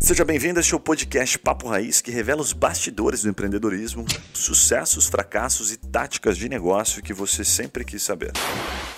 Seja bem-vindo a este podcast Papo Raiz, que revela os bastidores do empreendedorismo, sucessos, fracassos e táticas de negócio que você sempre quis saber.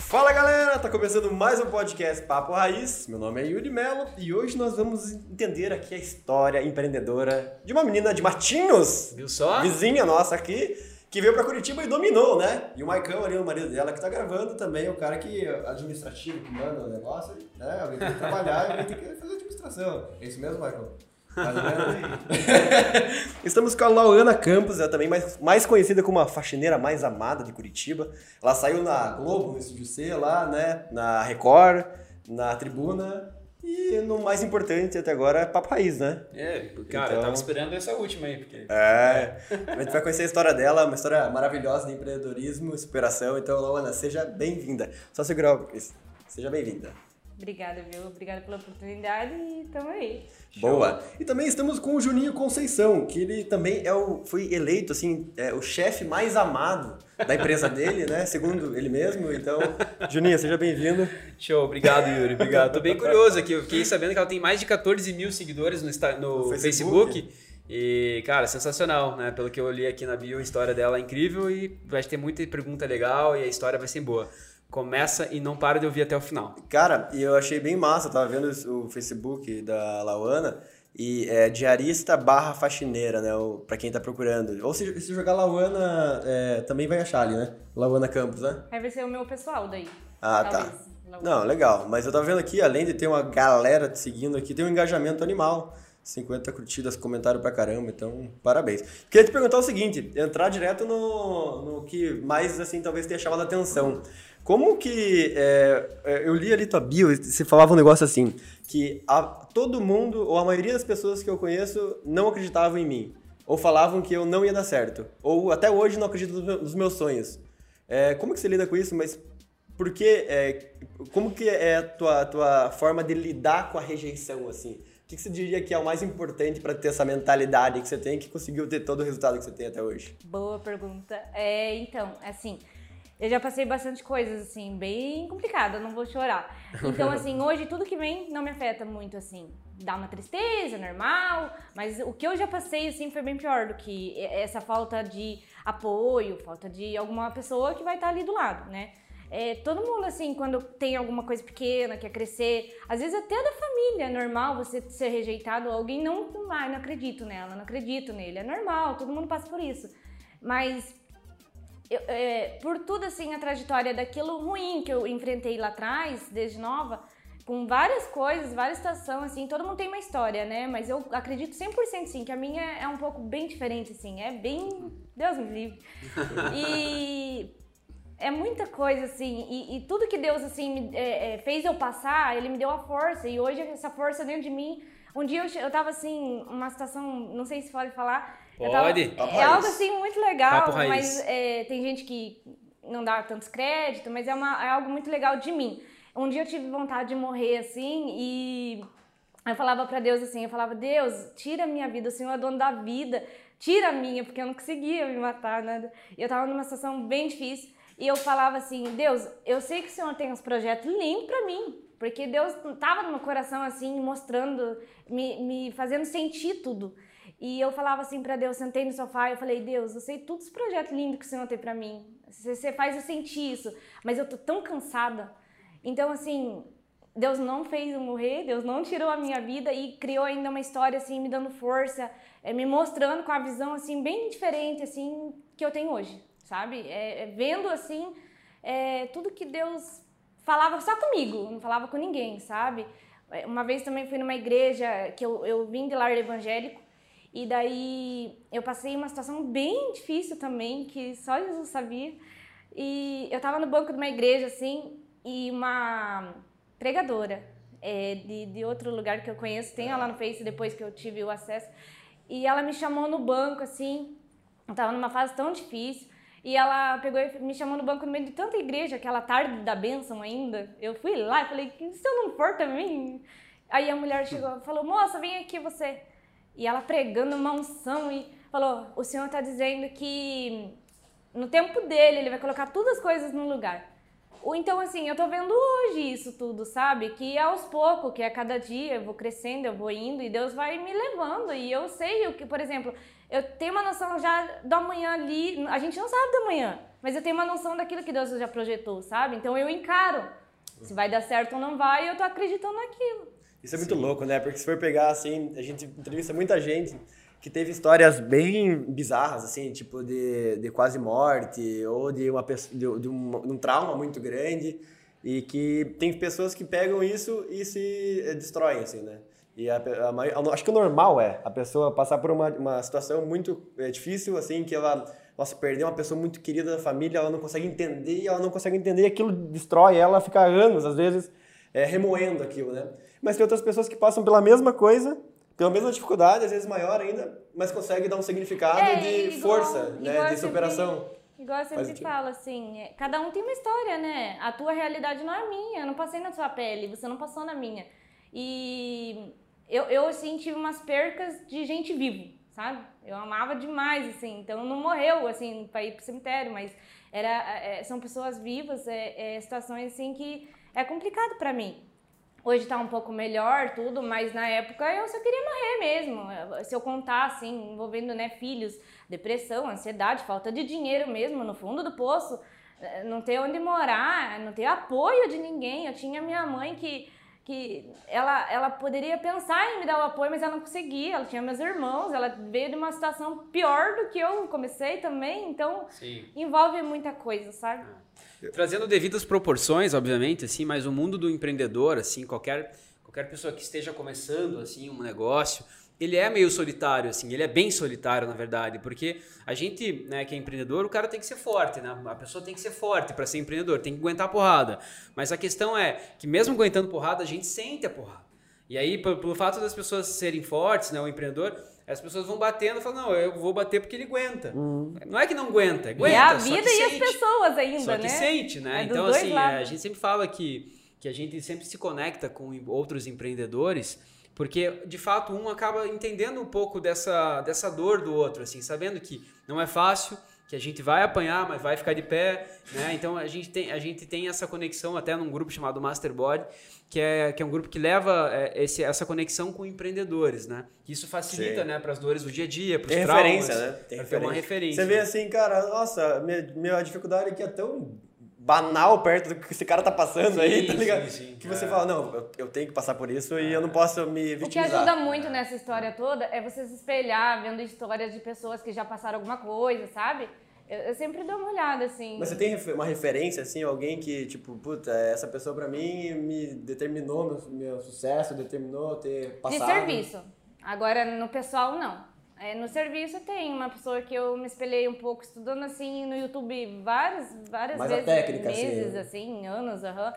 Fala galera, tá começando mais um podcast Papo Raiz. Meu nome é Yuri Melo e hoje nós vamos entender aqui a história empreendedora de uma menina de Matinhos, Viu só? vizinha nossa aqui, que veio pra Curitiba e dominou, né? E o Maicão ali, o marido dela, que tá gravando também, o cara que administrativo, que manda o negócio, né? Alguém tem que trabalhar e alguém tem que fazer administração. É isso mesmo, Maicão? Estamos com a Lauana Campos, ela também mais, mais conhecida como a faxineira mais amada de Curitiba. Ela saiu na Globo, no Estúdio C lá, né? Na Record, na Tribuna. E no mais importante até agora é Papo Raiz, né? É, cara, Então- eu tava esperando essa última aí, porque. É, a gente vai conhecer a história dela, uma história maravilhosa de empreendedorismo superação. Então, Lauana, seja bem-vinda. Só segurar o... Seja bem-vinda. Obrigada, viu? Obrigada pela oportunidade e tamo aí. Boa. E também estamos com o Juninho Conceição, que ele também é o, foi eleito, assim, é o chefe mais amado da empresa dele, né? Segundo ele mesmo. Então, Juninho, seja bem-vindo. Show, obrigado, Yuri. Obrigado. Tô bem curioso aqui. Eu fiquei sabendo que ela tem mais de 14 mil seguidores no, no No Facebook. Facebook. E, cara, sensacional, né? Pelo que eu li aqui na bio, a história dela é incrível e vai ter muita pergunta legal e a história vai ser boa. Começa e não para de ouvir até o final. Cara, e eu achei bem massa, eu tava vendo o Facebook da Lauana e é diarista barra faxineira, né? O, pra quem tá procurando. Ou se, se jogar Lauana, é, também vai achar ali, né? Lauana Campos, né? Aí vai ser o meu pessoal daí. Ah, Talvez. tá. Não, legal. Mas eu tava vendo aqui, além de ter uma galera te seguindo aqui, tem um engajamento animal. 50 curtidas, comentário pra caramba, então parabéns. Queria te perguntar o seguinte, entrar direto no, no que mais, assim, talvez tenha chamado a atenção. Como que, é, é, eu li ali tua bio, você falava um negócio assim, que a, todo mundo, ou a maioria das pessoas que eu conheço, não acreditavam em mim. Ou falavam que eu não ia dar certo. Ou até hoje não meus- nos meus sonhos. É, como que você lida com isso? Mas por que, é, como que é a tua, tua forma de lidar com a rejeição, assim? O que, que você diria que é o mais importante para ter essa mentalidade que você tem que conseguiu ter todo o resultado que você tem até hoje? Boa pergunta. É, então, assim, eu já passei bastante coisas, assim, bem complicada, não vou chorar. Então, assim, hoje tudo que vem não me afeta muito, assim. Dá uma tristeza, normal, mas o que eu já passei, assim, foi bem pior do que essa falta de apoio, falta de alguma pessoa que vai estar ali do lado, né? É, todo mundo, assim, quando tem alguma coisa pequena, quer crescer, às vezes até da família, é normal você ser rejeitado, alguém não, ai, não acredito nela, não acredito nele, é normal, todo mundo passa por isso. Mas eu- é, por tudo assim a trajetória daquilo ruim que eu enfrentei lá atrás, desde nova, com várias coisas, várias situações, assim, todo mundo tem uma história, né? Mas eu acredito 100% sim, que a minha é um pouco bem diferente, assim, é bem... Deus me livre. E é muita coisa, assim, e, e tudo que Deus, assim, me, é, é, fez eu passar, Ele me deu a força, e hoje essa força dentro de mim... Um dia eu, eu tava, assim, uma situação, não sei se pode falar... tava- Pode. Papo é raiz. algo assim muito legal, mas é, tem gente que não dá tantos créditos, mas é, uma- é algo muito legal de mim. Um dia eu tive vontade de morrer assim e eu falava pra Deus assim, eu falava, Deus, tira a minha vida, o Senhor é dono da vida, tira a minha, porque eu não conseguia me matar, nada. E eu tava numa situação bem difícil e eu falava assim, Deus, eu sei que o Senhor tem uns projetos lindos pra mim, porque Deus tava no meu coração assim, mostrando, me, me fazendo sentir tudo. E eu falava assim pra Deus, sentei no sofá e eu falei, Deus, eu sei todos os projetos lindos que o Senhor tem pra mim. Você, você faz eu sentir isso, mas eu tô tão cansada. Então, assim, Deus não fez eu morrer, Deus não tirou a minha vida e criou ainda uma história, assim, me dando força, eh, me mostrando com a visão, assim, bem diferente, assim, que eu tenho hoje, sabe? É, é vendo, assim, é, tudo que Deus falava só comigo, não falava com ninguém, sabe? É, Uma vez também fui numa igreja que eu, eu vim de lar evangélico e daí eu passei uma situação bem difícil também, que só Jesus sabia. E eu tava no banco de uma igreja, assim, e uma pregadora é, de, de outro lugar que eu conheço, tem ela no Face depois que eu tive o acesso, e ela me chamou no banco, assim, eu tava numa fase tão difícil, e ela pegou e me chamou no banco no meio de tanta igreja, aquela tarde da bênção ainda. Eu fui lá e falei, se eu não for também? Aí a mulher chegou falou, moça, vem aqui você. E ela pregando uma unção e falou, o Senhor está dizendo que no tempo dele ele vai colocar todas as coisas no lugar. Então, assim, eu tô vendo hoje isso tudo, sabe? Que é aos poucos, que a cada dia eu vou crescendo, eu vou indo e Deus vai me levando. E eu sei o que, por exemplo, eu tenho uma noção já do amanhã ali. A gente não sabe do amanhã, mas eu tenho uma noção daquilo que Deus já projetou, sabe? Então eu encaro. Se vai dar certo ou não vai, eu tô acreditando naquilo. Isso é muito Sim. louco, né? Porque se for pegar, assim, a gente entrevista muita gente que teve histórias bem bizarras, assim, tipo de, de quase morte ou de, uma, de, de, um, de um trauma muito grande e que tem pessoas que pegam isso e se destroem, assim, né? E a, a, a, acho que o normal é a pessoa passar por uma, uma situação muito é, difícil, assim, que ela, nossa, perdeu uma pessoa muito querida da família, ela não consegue entender, ela não consegue entender, e aquilo destrói ela, fica anos, às vezes, é, remoendo aquilo, né? Mas tem outras pessoas que passam pela mesma coisa, pela mesma dificuldade, às vezes maior ainda, mas consegue dar um significado é, de igual, força, né? De superação. Sempre, igual eu sempre falo, assim, é, cada um tem uma história, né? A tua realidade não é minha, eu não passei na sua pele, você não passou na minha. E eu, eu assim, tive umas percas de gente vivo, sabe? Eu amava demais, assim, então não morreu, assim, para ir pro cemitério, mas era, é, são pessoas vivas, é, é, situações, assim, que é complicado para mim. Hoje tá um pouco melhor, tudo, mas na época eu só queria morrer mesmo. Se eu contar, assim, envolvendo, né, filhos, depressão, ansiedade, falta de dinheiro mesmo, no fundo do poço, eh, não ter onde morar, não ter apoio de ninguém. Eu tinha minha mãe que que ela, ela poderia pensar em me dar o apoio, mas ela não conseguia. Ela tinha meus irmãos, ela veio de uma situação pior do que eu comecei também, então Sim. envolve muita coisa, sabe? É. Trazendo devidas proporções, obviamente, assim, mas o mundo do empreendedor, assim, qualquer qualquer pessoa que esteja começando assim um negócio, ele é meio solitário, assim, ele é bem solitário, na verdade, porque a gente, né, que é empreendedor, o cara tem que ser forte, né? A pessoa tem que ser forte para ser empreendedor, tem que aguentar a porrada. Mas a questão é que mesmo aguentando porrada, a gente sente a porrada. E aí, pelo fato das pessoas serem fortes, né, o empreendedor, as pessoas vão batendo e falam, não, eu vou bater porque ele aguenta. Uhum. Não é que não aguenta, aguenta. E a vida e as pessoas ainda, só né? Só que sente, né? É então, assim, lados. a gente sempre fala que, que a gente sempre se conecta com outros empreendedores porque, de fato, um acaba entendendo um pouco dessa, dessa dor do outro, assim, sabendo que não é fácil, que a gente vai apanhar, mas vai ficar de pé, né? Então a gente tem, a gente tem essa conexão até num grupo chamado Masterboard, que é, que é um grupo que leva é, esse, essa conexão com empreendedores, né? Isso facilita, Sim. né, para as dores do dia a dia, para os traumas. Referência, né? Tem referência. uma referência. Você vê assim, cara, nossa, minha, minha dificuldade aqui é tão banal perto do que esse cara tá passando sim, aí, tá ligado? Sim, sim. Que você é. fala, não, eu, eu, tenho que passar por isso é. e eu não posso me vitimizar. O que ajuda muito nessa história toda é você se espelhar vendo histórias de pessoas que já passaram alguma coisa, sabe? Eu, eu sempre dou uma olhada, assim. Mas você tem uma referência, assim, alguém que, tipo, puta, essa pessoa pra mim me determinou meu, meu sucesso, determinou ter passado... De serviço. Agora, no pessoal, não. É, no serviço tem uma pessoa que eu me espelhei um pouco estudando assim no YouTube várias, várias Mais vezes, técnica, meses, assim, assim anos, aham.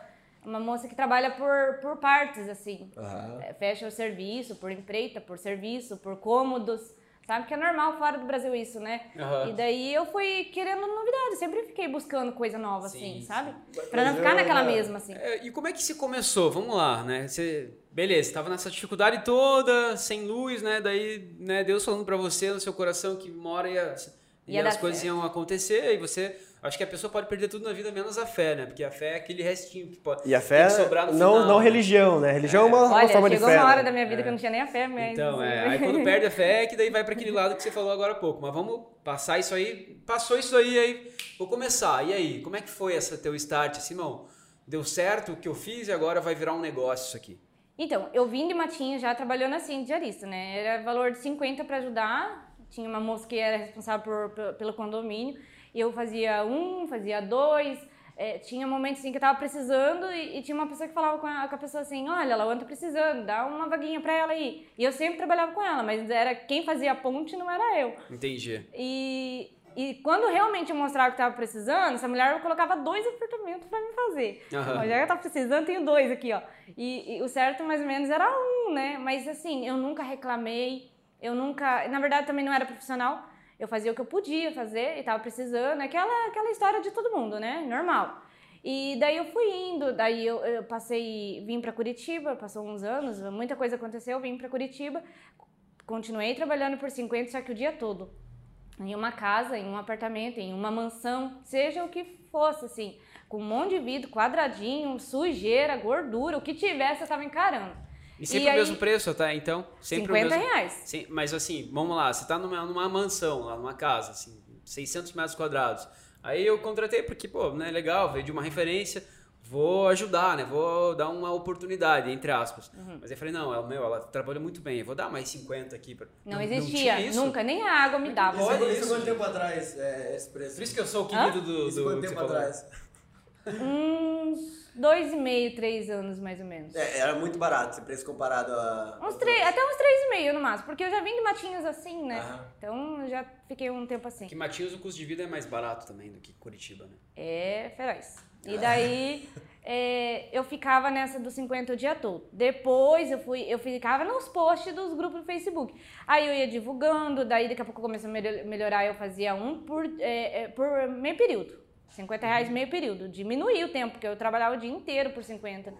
Uma moça que trabalha por, por partes, assim. Uhum. É, fecha o serviço, por empreita, por serviço, por cômodos. Sabe que é normal fora do Brasil isso, né? Uhum. E daí eu fui querendo novidade, sempre fiquei buscando coisa nova, sim, assim, sabe? Pra não ficar naquela mesma, assim. É, e como é que se começou? Vamos lá, né? Você beleza, estava nessa dificuldade toda, sem luz, né? Daí, né, Deus falando para você no seu coração que mora e, e as coisas certo. iam acontecer e você Acho que a pessoa pode perder tudo na vida menos a fé, né? Porque a fé é aquele restinho que pode e a fé sobrar no não, final. Não religião, né? Religião é, é uma, Olha, uma forma de fé. chegou uma hora né? da minha vida é. que eu não tinha nem a fé, mas... Então, é. Aí quando perde a fé é que daí vai para aquele lado que você falou agora há pouco. Mas vamos passar isso aí. Passou isso aí, aí vou começar. E aí, como é que foi essa teu start, Simão? Deu certo o que eu fiz e agora vai virar um negócio isso aqui? Então, eu vim de Matinho já trabalhando assim, diarista, né? Era valor de 50 para ajudar. Tinha uma moça que era responsável por, por, pelo condomínio. E eu fazia um, fazia dois. É, tinha momentos assim que eu tava precisando e, e, tinha uma pessoa que falava com a, com a pessoa assim: Olha, ela tá precisando, dá uma vaguinha para ela aí. E eu sempre trabalhava com ela, mas era quem fazia a ponte não era eu. Entendi. E, e quando realmente eu mostrava que estava precisando, essa mulher colocava dois apartamentos para me fazer. Uhum. Já que eu tava precisando, tenho dois aqui, ó. E, e, o certo mais ou menos era um, né? Mas assim, eu nunca reclamei, eu nunca. Na verdade, também não era profissional. Eu fazia o que eu podia fazer e estava precisando. Aquela, aquela história de todo mundo, né? Normal. E daí eu fui indo, daí eu, eu passei, vim para Curitiba, passou uns anos, muita coisa aconteceu, vim para Curitiba, continuei trabalhando por 50, só que o dia todo em uma casa, em um apartamento, em uma mansão, seja o que fosse, assim. com um monte de vidro, quadradinho, sujeira, gordura, o que tivesse eu tava encarando. E sempre E o mesmo aí- preço, tá? Então, sempre 50 o mesmo... reais. Sim, mas assim, vamos lá, você tá numa, numa mansão, lá numa casa, assim, 600 metros quadrados. Aí eu contratei porque, pô, né, legal, veio de uma referência, vou ajudar, né, vou dar uma oportunidade, entre aspas. Uhum. Mas eu falei, não, ela, meu, ela trabalha muito bem, eu vou dar mais 50 aqui. Pra... Não, tinha existia, isso. nunca, nem a água me dava. Olha isso, isso, quanto tempo atrás, é, esse preço? Por isso que eu sou o querido do... Isso do quanto que tempo atrás? Uns dois e meio, três anos mais ou menos. É, era muito barato esse preço comparado a... Uns três, até uns três e meio no máximo, porque eu já vim de matinhos assim, né? Aham. Então eu já fiquei um tempo assim. Que Matinhos o custo de vida é mais barato também do que Curitiba, né? É feroz. E daí é, eu ficava nessa dos 50 o dia todo. Depois eu fui, eu ficava nos posts dos grupos do Facebook. Aí eu ia divulgando, daí daqui a pouco começou a melho- melhorar, eu fazia um por, é, é, por meio período. 50 reais meio período. Diminuí o tempo, porque eu trabalhava o dia inteiro por 50.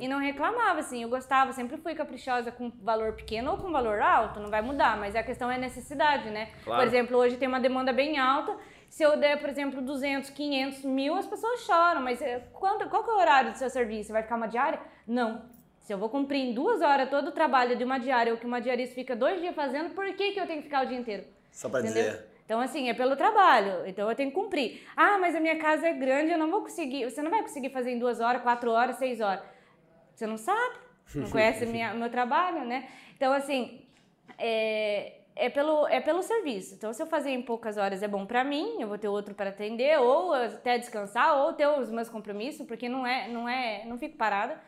E não reclamava, assim, eu gostava, sempre fui caprichosa com valor pequeno ou com valor alto, não vai mudar, mas a questão é necessidade, né? Claro. Por exemplo, hoje tem uma demanda bem alta. Se eu der, por exemplo, 200, 500 mil, as pessoas choram. Mas eh, quanto, qual que é o horário do seu serviço? Vai ficar uma diária? Não. Se eu vou cumprir em duas horas todo o trabalho de uma diária, o que uma diarista fica dois dias fazendo, por que, que eu tenho que ficar o dia inteiro? Só pra Entendeu? dizer. Então, assim, é pelo trabalho. Então, eu tenho que cumprir. Ah, mas a minha casa é grande, eu não vou conseguir. Você não vai conseguir fazer em duas horas, quatro horas, seis horas. Você não sabe, não conhece minha, meu trabalho, né? Então, assim, é, é, pelo, é pelo serviço. Então, se eu fazer em poucas horas é bom pra mim, eu vou ter outro para atender, ou até descansar, ou ter os meus compromissos, porque não é, não é, não fico parada.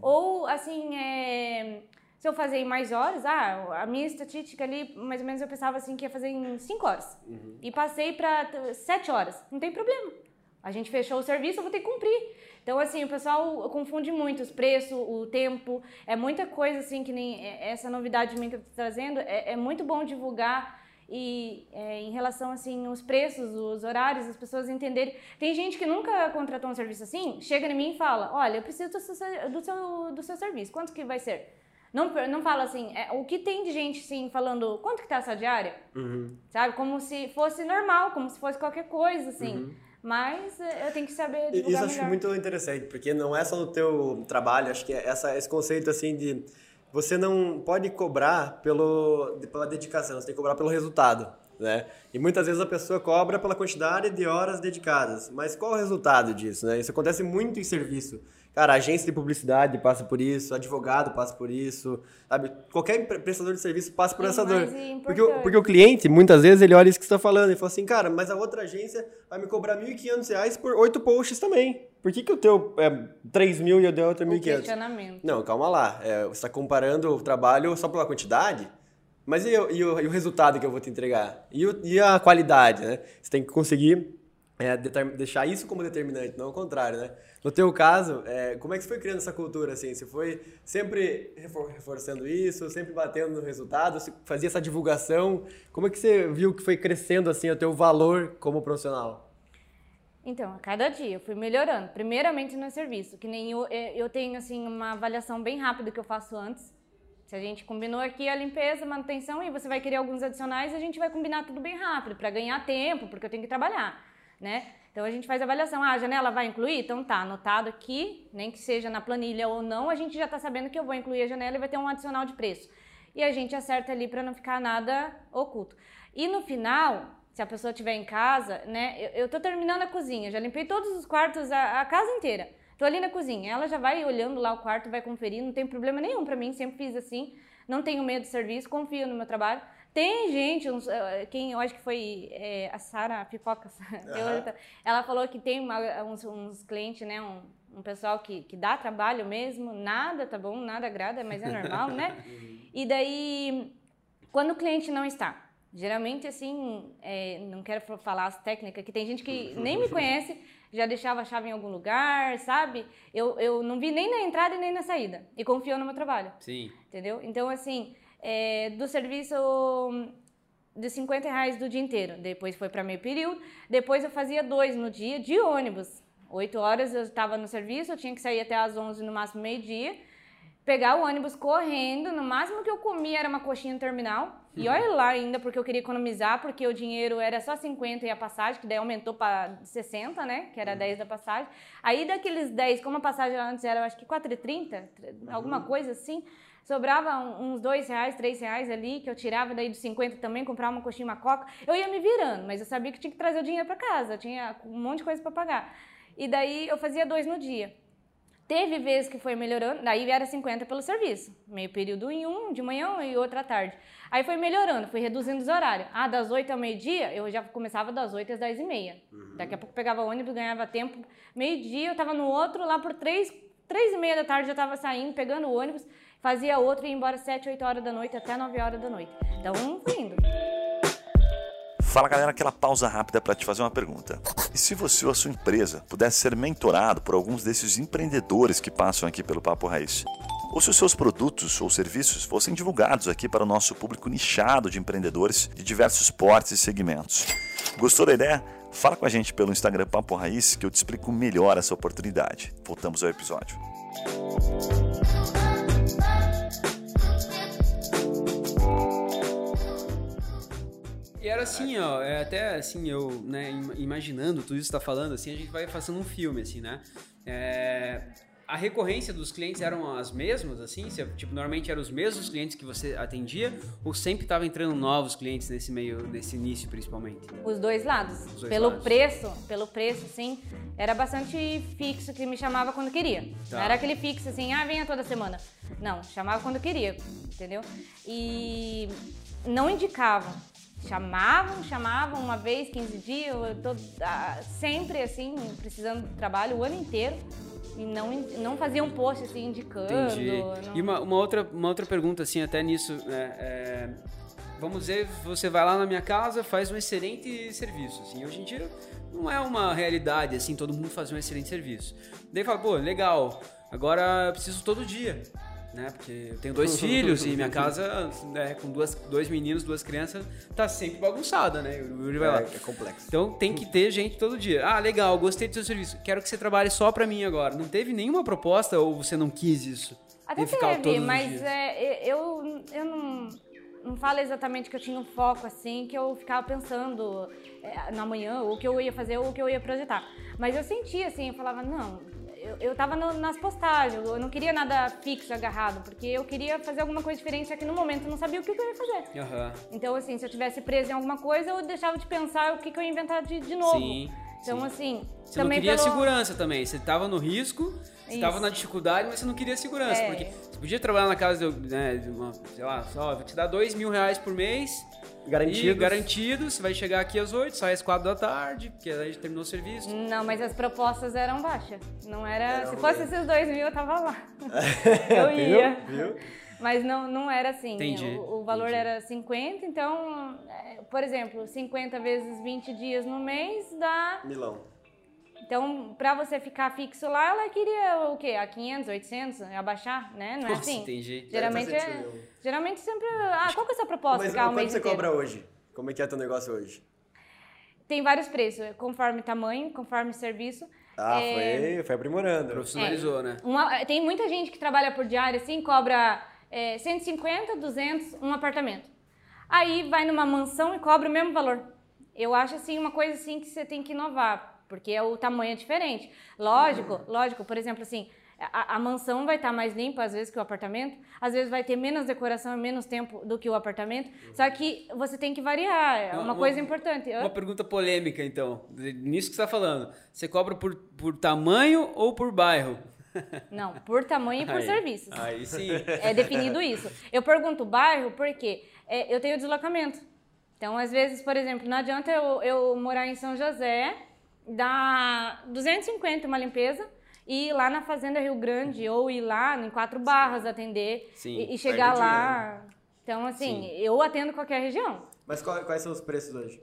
Ou, assim, é, se eu fazer em mais horas, ah, a minha estatística ali, mais ou menos eu pensava assim que ia fazer em cinco horas. E passei para sete horas. Não tem problema. A gente fechou o serviço, eu vou ter que cumprir. Então, assim, o pessoal confunde muito os preços, o tempo. É muita coisa, assim, que nem é- essa novidade minha que eu tô trazendo. É, é muito bom divulgar e é, em relação, assim, os preços, os horários, as pessoas entenderem. Tem gente que nunca contratou um serviço assim, chega em mim e fala, olha, eu preciso do seu, do seu, do seu serviço, quanto que vai ser? Não, não fala assim, é, o que tem de gente, assim, falando, quanto que tá essa diária? Sabe? Como se fosse normal, como se fosse qualquer coisa, assim. Mas é, eu tenho que saber divulgar Isso acho melhor. muito interessante, porque não é só no teu trabalho, acho que é essa, esse conceito assim de você não pode cobrar pelo, pela dedicação, você tem que cobrar pelo resultado, né? E muitas vezes a pessoa cobra pela quantidade de horas dedicadas, mas qual é o resultado disso, né? Isso acontece muito em serviço. Cara, agência de publicidade passa por isso, advogado passa por isso, sabe? Qualquer pre- prestador de serviço passa por essa dor. importante. Porque, o- porque o cliente, muitas vezes, ele olha isso que você está falando e fala assim, cara, mas a outra agência vai me cobrar 1.500 reais por oito posts também. Por que, que o teu é 3 mil e o da outra é O 1.500? questionamento. Não, calma lá. É, você está comparando o trabalho só pela quantidade? Mas e, o- e o, e o resultado que eu vou te entregar? E, o- e a qualidade, né? Você tem que conseguir é, deixar isso como determinante, não o contrário, né? No teu caso, é, como é que você foi criando essa cultura, assim? Você foi sempre refor- reforçando isso, sempre batendo no resultado, você fazia essa divulgação? Como é que você viu que foi crescendo, assim, o teu valor como profissional? Então, a cada dia eu fui melhorando. Primeiramente no serviço, que nem eu, eh, eu tenho assim uma avaliação bem rápida que eu faço antes. Se a gente combinou aqui a limpeza, manutenção e você vai querer alguns adicionais, a gente vai combinar tudo bem rápido para ganhar tempo, porque eu tenho que trabalhar, né? Então a gente faz a avaliação. Ah, a janela vai incluir? Então tá, anotado aqui, nem que seja na planilha ou não, a gente já tá sabendo que eu vou incluir a janela e vai ter um adicional de preço. E a gente acerta ali para não ficar nada oculto. E no final, se a pessoa estiver em casa, né? Eu, tô terminando a cozinha, já limpei todos os quartos, a, a casa inteira. Tô ali na cozinha, ela já vai olhando lá o quarto, vai conferir, não tem problema nenhum para mim, sempre fiz assim. Não tenho medo de serviço, confio no meu trabalho. Tem gente, uns, eh, quem eu acho que foi eh, a Sara Pipoca, eu- ela falou que tem uma- uns, uns clientes, né? Um, um pessoal que, que dá trabalho mesmo, nada tá bom, nada agrada, mas é normal, né? E daí, quando o cliente não está, geralmente assim, é, não quero fa- falar as técnicas, que tem gente que nem me conhece, já deixava a chave em algum lugar, sabe? Eu, eu não vi nem na entrada e nem na saída, e confiou no meu trabalho Sim. entendeu? Então, assim, é, do serviço hum, de 50 reais do dia inteiro, depois foi para meio período, depois eu fazia dois no dia de ônibus. Oito horas eu estava no serviço, eu tinha que sair até às 11 no máximo meio-dia. pegar o ônibus correndo. No máximo que eu comia era uma coxinha no terminal. E olha lá ainda, porque eu queria economizar, porque o dinheiro era só 50 e a passagem, que daí aumentou para 60, né? Que era 10 da passagem. Aí daqueles 10, como a passagem antes era, eu acho que 4,30, alguma coisa assim, sobrava um- uns 2 reais, 3 reais ali, que eu tirava daí dos 50 também, comprava uma coxinha, uma coca. Eu ia me virando, mas eu sabia que tinha que trazer o dinheiro para casa, tinha um monte de coisa para pagar. E daí eu fazia dois no dia. Teve vezes que foi melhorando, daí era 50 pelo serviço. Meio período em um, de manhã e outra à tarde. Aí foi melhorando, fui reduzindo os horários. Ah, das 8 ao meio-dia, eu já começava das 8 às 10 e meia. Daqui a pouco pegava ônibus, ganhava tempo. Meio-dia eu tava no outro, lá por 3, 3 e meia da tarde eu tava saindo, pegando o ônibus, fazia outro e ia embora 7, 8 horas da noite, até 9 horas da noite. Então, fui indo. Fala galera, aquela pausa rápida para te fazer uma pergunta. E se você ou a sua empresa pudesse ser mentorado por alguns desses empreendedores que passam aqui pelo Papo Raiz? Ou se os seus produtos ou serviços fossem divulgados aqui para o nosso público nichado de empreendedores de diversos portes e segmentos? Gostou da ideia? Fala com a gente pelo Instagram Papo Raiz que eu te explico melhor essa oportunidade. Voltamos ao episódio. E era assim, ó, é até assim, eu, né, im- imaginando tudo isso que tá falando, assim, a gente vai fazendo um filme, assim, né? É, a recorrência dos clientes eram as mesmas, assim? Você, tipo, normalmente eram os mesmos clientes que você atendia ou sempre tava entrando novos clientes nesse meio, nesse início, principalmente? Os dois lados. dois pelo lados. preço, pelo preço, assim, era bastante fixo que me chamava quando queria. Tá. Não era aquele fixo assim, ah, venha toda semana. Não, chamava quando queria, entendeu? E não indicavam. Chamavam, chamavam uma vez, 15 dias, eu tô ah, sempre assim, precisando de trabalho o ano inteiro. E não, não faziam post assim, indicando. Entendi. não- E uma, uma outra, uma outra pergunta, assim, até nisso, né, é, vamos dizer, você vai lá na minha casa, faz um excelente serviço, assim, hoje em dia não é uma realidade, assim, todo mundo faz um excelente serviço. Daí fala, pô, legal, agora eu preciso todo dia, né, porque eu tenho dois filhos e minha casa, né, com duas, dois meninos, duas crianças, tá sempre bagunçada, né, o Yuri vai lá. É, é complexo. Então tem que ter gente todo dia. Ah, legal, gostei do seu serviço. Quero que você trabalhe só pra mim agora. Não teve nenhuma proposta ou você não quis isso? Até teve, mas é, eu, eu não, não falo exatamente que eu tinha um foco assim, que eu ficava pensando é, na manhã, o que eu ia fazer, ou o que eu ia projetar. Mas eu sentia assim, eu falava, não, eu, eu tava no- nas postagens, eu não queria nada fixo, agarrado, porque eu queria fazer alguma coisa diferente, só que no momento eu não sabia o que, que eu ia fazer. Aham. Então, assim, se eu tivesse preso em alguma coisa, eu deixava de pensar o que, que eu ia inventar de, de novo. Sim, Então, sim. assim, Você também não queria pelo... segurança também. Você tava no risco, você Isso. tava na dificuldade, mas você não queria segurança. É. Porque você podia trabalhar na casa de, né, de uma, sei lá, só, vou te dar dois mil reais por mês. Garantidos. E garantido, você vai chegar aqui às oito, sai às quatro da tarde, porque aí terminou o serviço. Não, mas as propostas eram baixas. Não era. Eram se fosse bem. esses dois mil, eu tava lá. eu ia. Viu? Mas não, não era assim. Entendi, O, o valor entendi. era 50, então, é, por exemplo, 50 vezes 20 dias no mês dá. Milão. Então, pra você ficar fixo lá, ela queria o quê? A 500, 800? Abaixar, né? Não é Nossa, assim? entendi. Geralmente é. sentido. Geralmente sempre. Ah, qual que é a sua proposta? Mas quanto você inteiro? cobra hoje? Como é que é teu negócio hoje? Tem vários preços, conforme tamanho, conforme serviço. Ah, É, foi, foi aprimorando. Profissionalizou, né? Uma- tem muita gente que trabalha por diária assim, cobra é, 150, 200, um apartamento. Aí vai numa mansão e cobra o mesmo valor. Eu acho assim uma coisa assim que você tem que inovar, porque o tamanho é diferente. Lógico, lógico, por exemplo assim, a, a mansão vai estar mais limpa às vezes que o apartamento, às vezes vai ter menos decoração e menos tempo do que o apartamento. Só que você tem que variar, é uma, Uma- coisa importante. Uma pergunta polêmica, então. Nisso que você tá falando. Você cobra por, por tamanho ou por bairro? Não, por tamanho e por Aí- serviços. Aí sim. É definido isso. Eu pergunto bairro porque é, eu tenho deslocamento. Então, às vezes, por exemplo, não adianta eu, eu morar em São José, dar 250 uma limpeza, e ir lá na Fazenda Rio Grande, ou ir lá em Quatro Barras atender, Sim, e, e chegar lá. Então, assim, eu atendo qualquer região. Mas qual- quais são os preços hoje?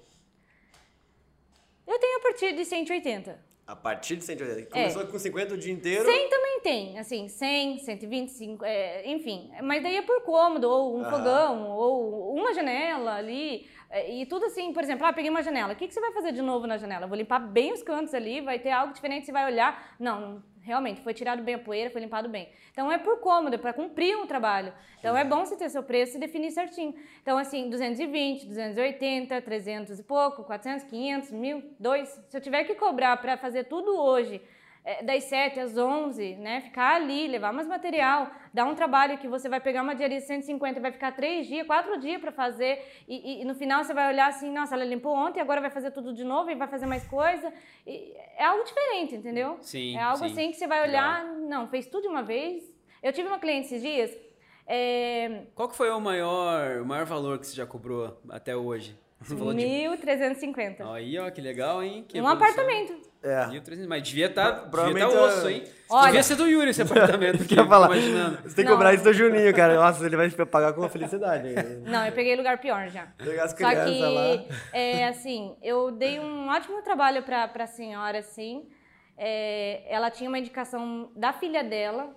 Eu tenho a partir de 180. A partir de 180. É. Começou com 50 o dia inteiro. 100 também tem, assim, 100, 125, é, enfim. Mas daí é por cômodo, ou um fogão, ou uma janela ali. é, E tudo assim, por exemplo, ah, peguei uma janela. O que, que você vai fazer de novo na janela? Eu vou limpar bem os cantos ali, vai ter algo diferente, você vai olhar. Não, realmente, foi tirado bem a poeira, foi limpado bem. Então é por cômodo, é para cumprir um trabalho. Então é bom você ter seu preço e definir certinho. Então, assim, 220, 280, 300 e pouco, 400, 500, 1000, 2. Se eu tiver que cobrar para fazer tudo hoje, das 7 às 11, né? Ficar ali, levar mais material, dar um trabalho que você vai pegar uma diaria de 150 e vai ficar 3 dias, 4 dias para fazer, e, e- no final você vai olhar assim, nossa, ela limpou ontem, agora vai fazer tudo de novo e vai fazer mais coisa. E é algo diferente, entendeu? Sim, É algo sim. assim que você vai olhar, não, fez tudo de uma vez. Eu tive uma cliente esses dias, é, Qual que foi o maior, o maior valor que você já cobrou até hoje? Você falou de... 1.350. Aí, ó, que legal, hein? Que Um evolução. apartamento. É. 1.300, mas devia estar tá, devia Provavelmente, tá osso, hein? Olha- devia ser do Yuri esse apartamento, que eu falar? tô imaginando. Você tem que Não. cobrar isso do Juninho, cara. Nossa, ele vai pagar com felicidade. Não, eu peguei lugar pior já. Pegar as Só que, lá. é, assim, eu dei um ótimo trabalho pra, pra senhora, assim. É, ela tinha uma indicação da filha dela,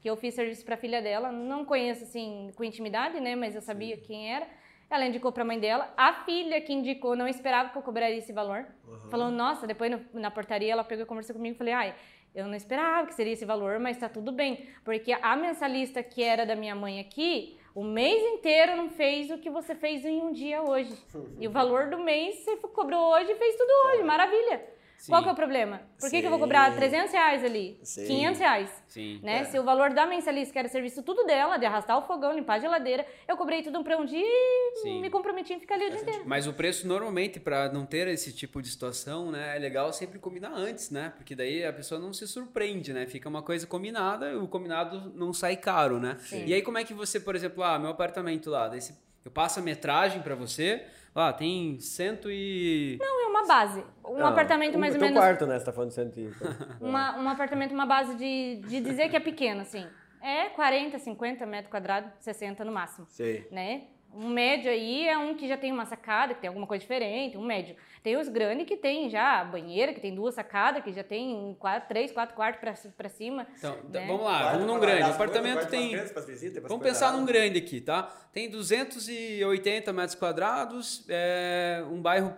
que eu fiz serviço pra filha dela. Não conheço, assim, com intimidade, né? Mas eu sabia quem era. Ela indicou pra mãe dela. A filha que indicou não esperava que eu cobraria esse valor. Falou, nossa, depois no- na portaria ela pegou e conversou comigo e falei, ai, eu não esperava que seria esse valor, mas tá tudo bem. Porque a mensalista que era da minha mãe aqui, o mês inteiro não fez o que você fez em um dia hoje. E o valor do mês você cobrou hoje e fez tudo hoje, maravilha. Sim. Qual que é o problema? Por que, que eu vou cobrar Sim. 300 reais ali? Sim. 500 reais? Sim. Né? É. Se o valor da mensalista, que era serviço tudo dela, de arrastar o fogão, limpar a geladeira, eu cobrei tudo pra um dia e Sim. me comprometi em ficar ali o dia inteiro. Mas o preço normalmente para não ter esse tipo de situação, né, é legal sempre combinar antes, né? Porque daí a pessoa não se surpreende, né? Fica uma coisa combinada e o combinado não sai caro, né? Sim. E aí como é que você, por exemplo, ah, meu apartamento lá, daí você- eu passo a metragem para você, lá tem cento e Não, é uma base. Um Não, apartamento mais o ou teu menos. quarto, né? Você tá falando de 100. Uma, um apartamento, uma base de, de dizer que é pequeno, assim. É 40, 50 metros quadrados, 60 no máximo. Sei. né? Um médio aí é um que já tem uma sacada, que tem alguma coisa diferente, um médio. Tem os grandes que tem já banheira, que tem duas sacadas, que já tem quatro, três, quatro quartos pra, pra cima. Então, né? vamos lá, vamos num grande. O apartamento tem Vamos Vamos pensar num grande aqui, tá? Tem 280 metros quadrados, é um bairro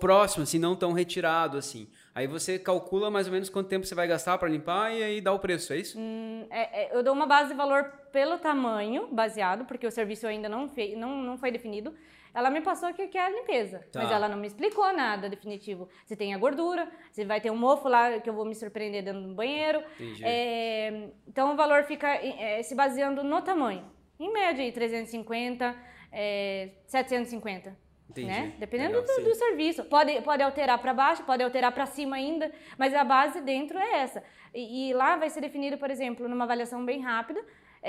próximo, assim, não tão retirado, assim. Aí você calcula mais ou menos quanto tempo você vai gastar para limpar e aí dá o preço, é isso? Hum, é- é, eu dou uma base de valor pelo tamanho, baseado, porque o serviço ainda não, fei, não, não foi definido. Ela me passou que quer a limpeza, Tá. mas ela não me explicou nada definitivo. Se tem a gordura, se vai ter um mofo lá que eu vou me surpreender dentro do banheiro. É, então o valor fica é, se baseando no tamanho. Em média, aí, 350, é, 750. Entendi. Né? Dependendo Legal, do, do serviço. Pode, pode alterar para baixo, pode alterar para cima ainda, mas a base dentro é essa. E, e lá vai ser definido, por exemplo, numa avaliação bem rápida,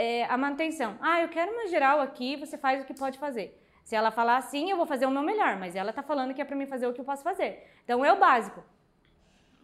é, a manutenção. Ah, eu quero uma geral aqui, você faz o que pode fazer. Se ela falar assim, eu vou fazer o meu melhor, mas ela tá falando que é para mim fazer o que eu posso fazer. Então é o básico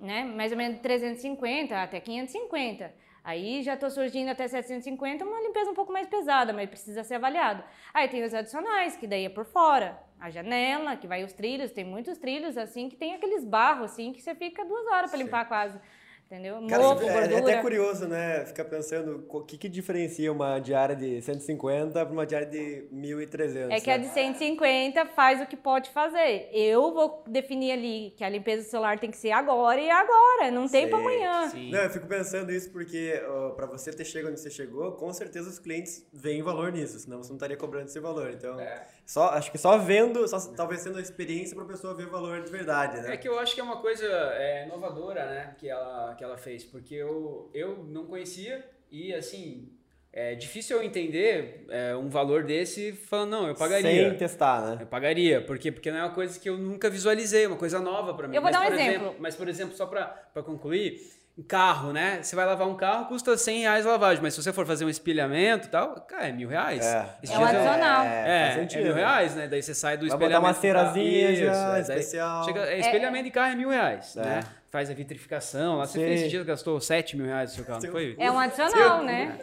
né? Mais ou menos 350 até 550. Aí já tô surgindo até 750, uma limpeza um pouco mais pesada, mas precisa ser avaliado. Aí tem os adicionais, que daí é por fora. A janela, que vai os trilhos, tem muitos trilhos assim, que tem aqueles barros assim, que você fica duas horas para limpar quase. Entendeu? Cara, Mofo, é, é gordura. até curioso, né? Ficar pensando o que, que diferencia uma diária de 150 para uma diária de 1.300. É que a né? de 150 faz o que pode fazer. Eu vou definir ali que a limpeza do celular tem que ser agora e agora, não tem para amanhã. Sim. Não, eu fico pensando isso porque para você ter chegado onde você chegou, com certeza os clientes veem valor nisso, senão você não estaria cobrando esse valor. Então, É. só, acho que só vendo, só, talvez sendo a experiência para a pessoa ver valor de verdade, né? É que eu acho que é uma coisa é, inovadora, né, que ela, que ela fez, porque eu, eu não conhecia e, assim, é difícil eu entender é, um valor desse falando, não, eu pagaria. Sem testar, né? Eu pagaria, porque porque não é uma coisa que eu nunca visualizei, uma coisa nova pra mim. Eu vou mas, dar um por exemplo. Mas, por exemplo, só pra pra concluir, carro, né? Você vai lavar um carro, custa 100 reais a lavagem, mas se você for fazer um espelhamento e tal, cara, é mil reais. É. É um adicional. É, É, é mil reais, né? Daí você sai do Vai botar espelhamento. uma cerazinha Isso, já, é, especial. Chega, é, espelhamento de carro é mil reais, É. né? Faz a vitrificação. Lá você fez esses dias, gastou 7 mil reais no seu carro, não Seu- foi? É um adicional, né?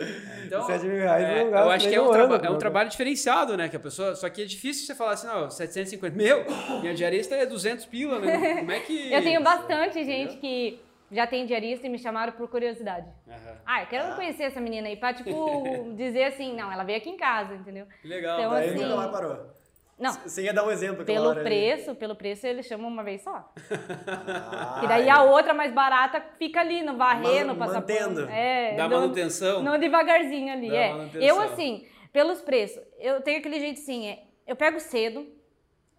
Então, Sete mil reais é, eu não eu acho que é um, ano, é um pô. trabalho diferenciado, né? Que a pessoa. Só que é difícil você falar assim, não, 750. Meu, minha diarista é 200 pila, né? Como é que. Eu tenho bastante gente que já tem diarista e me chamaram por curiosidade. Ah, eu quero conhecer essa menina aí pra, tipo, dizer assim, não, ela veio aqui em casa, entendeu? Legal. Então, Daí assim, nunca mais parou. Não, Você ia dar um exemplo. pelo hora ali. preço, pelo preço eles chamam uma vez só. Ah, E daí a outra mais barata fica ali no varrer, Man- no passar mantendo. É, Dá no- manutenção. No devagarzinho ali, Dá é. manutenção. Eu, assim, pelos preços, eu tenho aquele jeito assim, é, eu pego cedo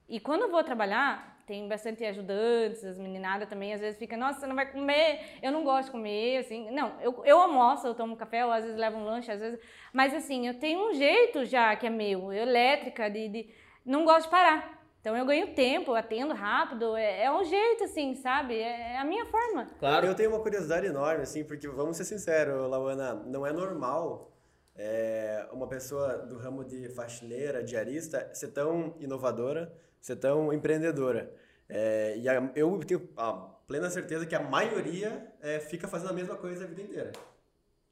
e quando eu vou trabalhar, tem bastante ajudantes, as meninadas também, às vezes fica, nossa, você não vai comer, eu não gosto de comer, assim. Não, eu, eu almoço, eu tomo café, ou às vezes levo um lanche, às vezes. Mas assim, eu tenho um jeito já que é meu, elétrica, de. de não gosto de parar. Então eu ganho tempo, eu atendo rápido, é, é um jeito, assim, sabe? É, é a minha forma. Claro. Eu tenho uma curiosidade enorme, assim, porque vamos ser sinceros, Lauana, não é normal é, uma pessoa do ramo de faxineira, diarista, ser tão inovadora, ser tão empreendedora. É, e a- eu tenho a plena certeza que a maioria é, fica fazendo a mesma coisa a vida inteira.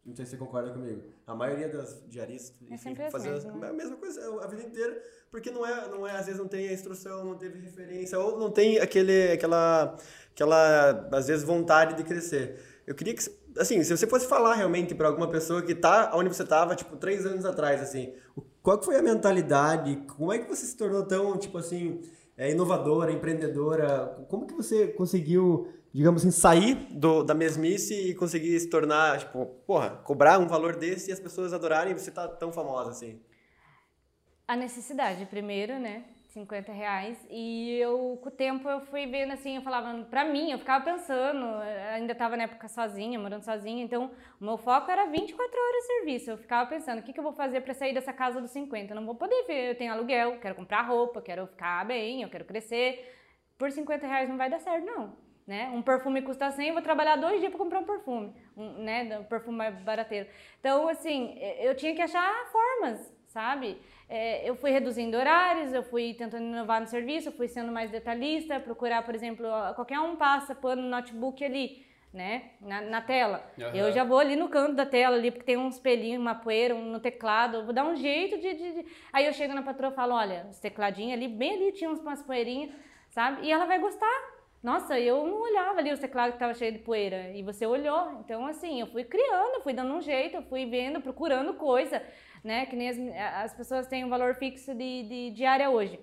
Não sei se você concorda comigo. A maioria das diaristas É fica fazendo mesmas, né? a mesma coisa a vida inteira, porque não é, não é, às vezes não tem a instrução, não teve referência, ou não tem aquele, aquela, aquela, às vezes, vontade de crescer. Eu queria que, assim, se você fosse falar realmente para alguma pessoa que tá onde você estava, tipo, três anos atrás, assim, qual que foi a mentalidade, como é que você se tornou tão, tipo assim, é, inovadora, empreendedora, como que você conseguiu, digamos assim, sair do, da mesmice e conseguir se tornar, tipo, porra, cobrar um valor desse e as pessoas adorarem você tá tão famosa, assim? A necessidade, primeiro, né? 50 reais. E eu, com o tempo, eu fui vendo assim, eu falava, pra mim, eu ficava pensando, ainda tava na época sozinha, morando sozinha, então o meu foco era 24 horas de serviço. Eu ficava pensando, o que, que eu vou fazer pra sair dessa casa dos 50? Eu não vou poder ver, eu tenho aluguel, quero comprar roupa, quero ficar bem, eu quero crescer. Por 50 reais não vai dar certo, não. Né? Um perfume custa 100, eu vou trabalhar dois dias para comprar um perfume, um, né? Um perfume mais barateiro. Então, assim, eu tinha que achar formas, sabe? É, eu fui reduzindo horários, eu fui tentando inovar no serviço, eu fui sendo mais detalhista, procurar, por exemplo, qualquer um passa pano no notebook ali, né? Na, na tela. Aham. Eu já vou ali no canto da tela, ali, porque tem uns pelinhos, uma poeira um no teclado, eu vou dar um jeito de, de- de- Aí eu chego na patroa e falo, olha, os tecladinhos ali, bem ali tinha umas poeirinhas, sabe? E ela vai gostar. Nossa, eu não olhava ali os teclados que estavam cheios de poeira. E você olhou. Então, assim, eu fui criando, fui dando um jeito, eu fui vendo, procurando coisa, né? Que nem as, as pessoas têm um valor fixo de, de diária hoje.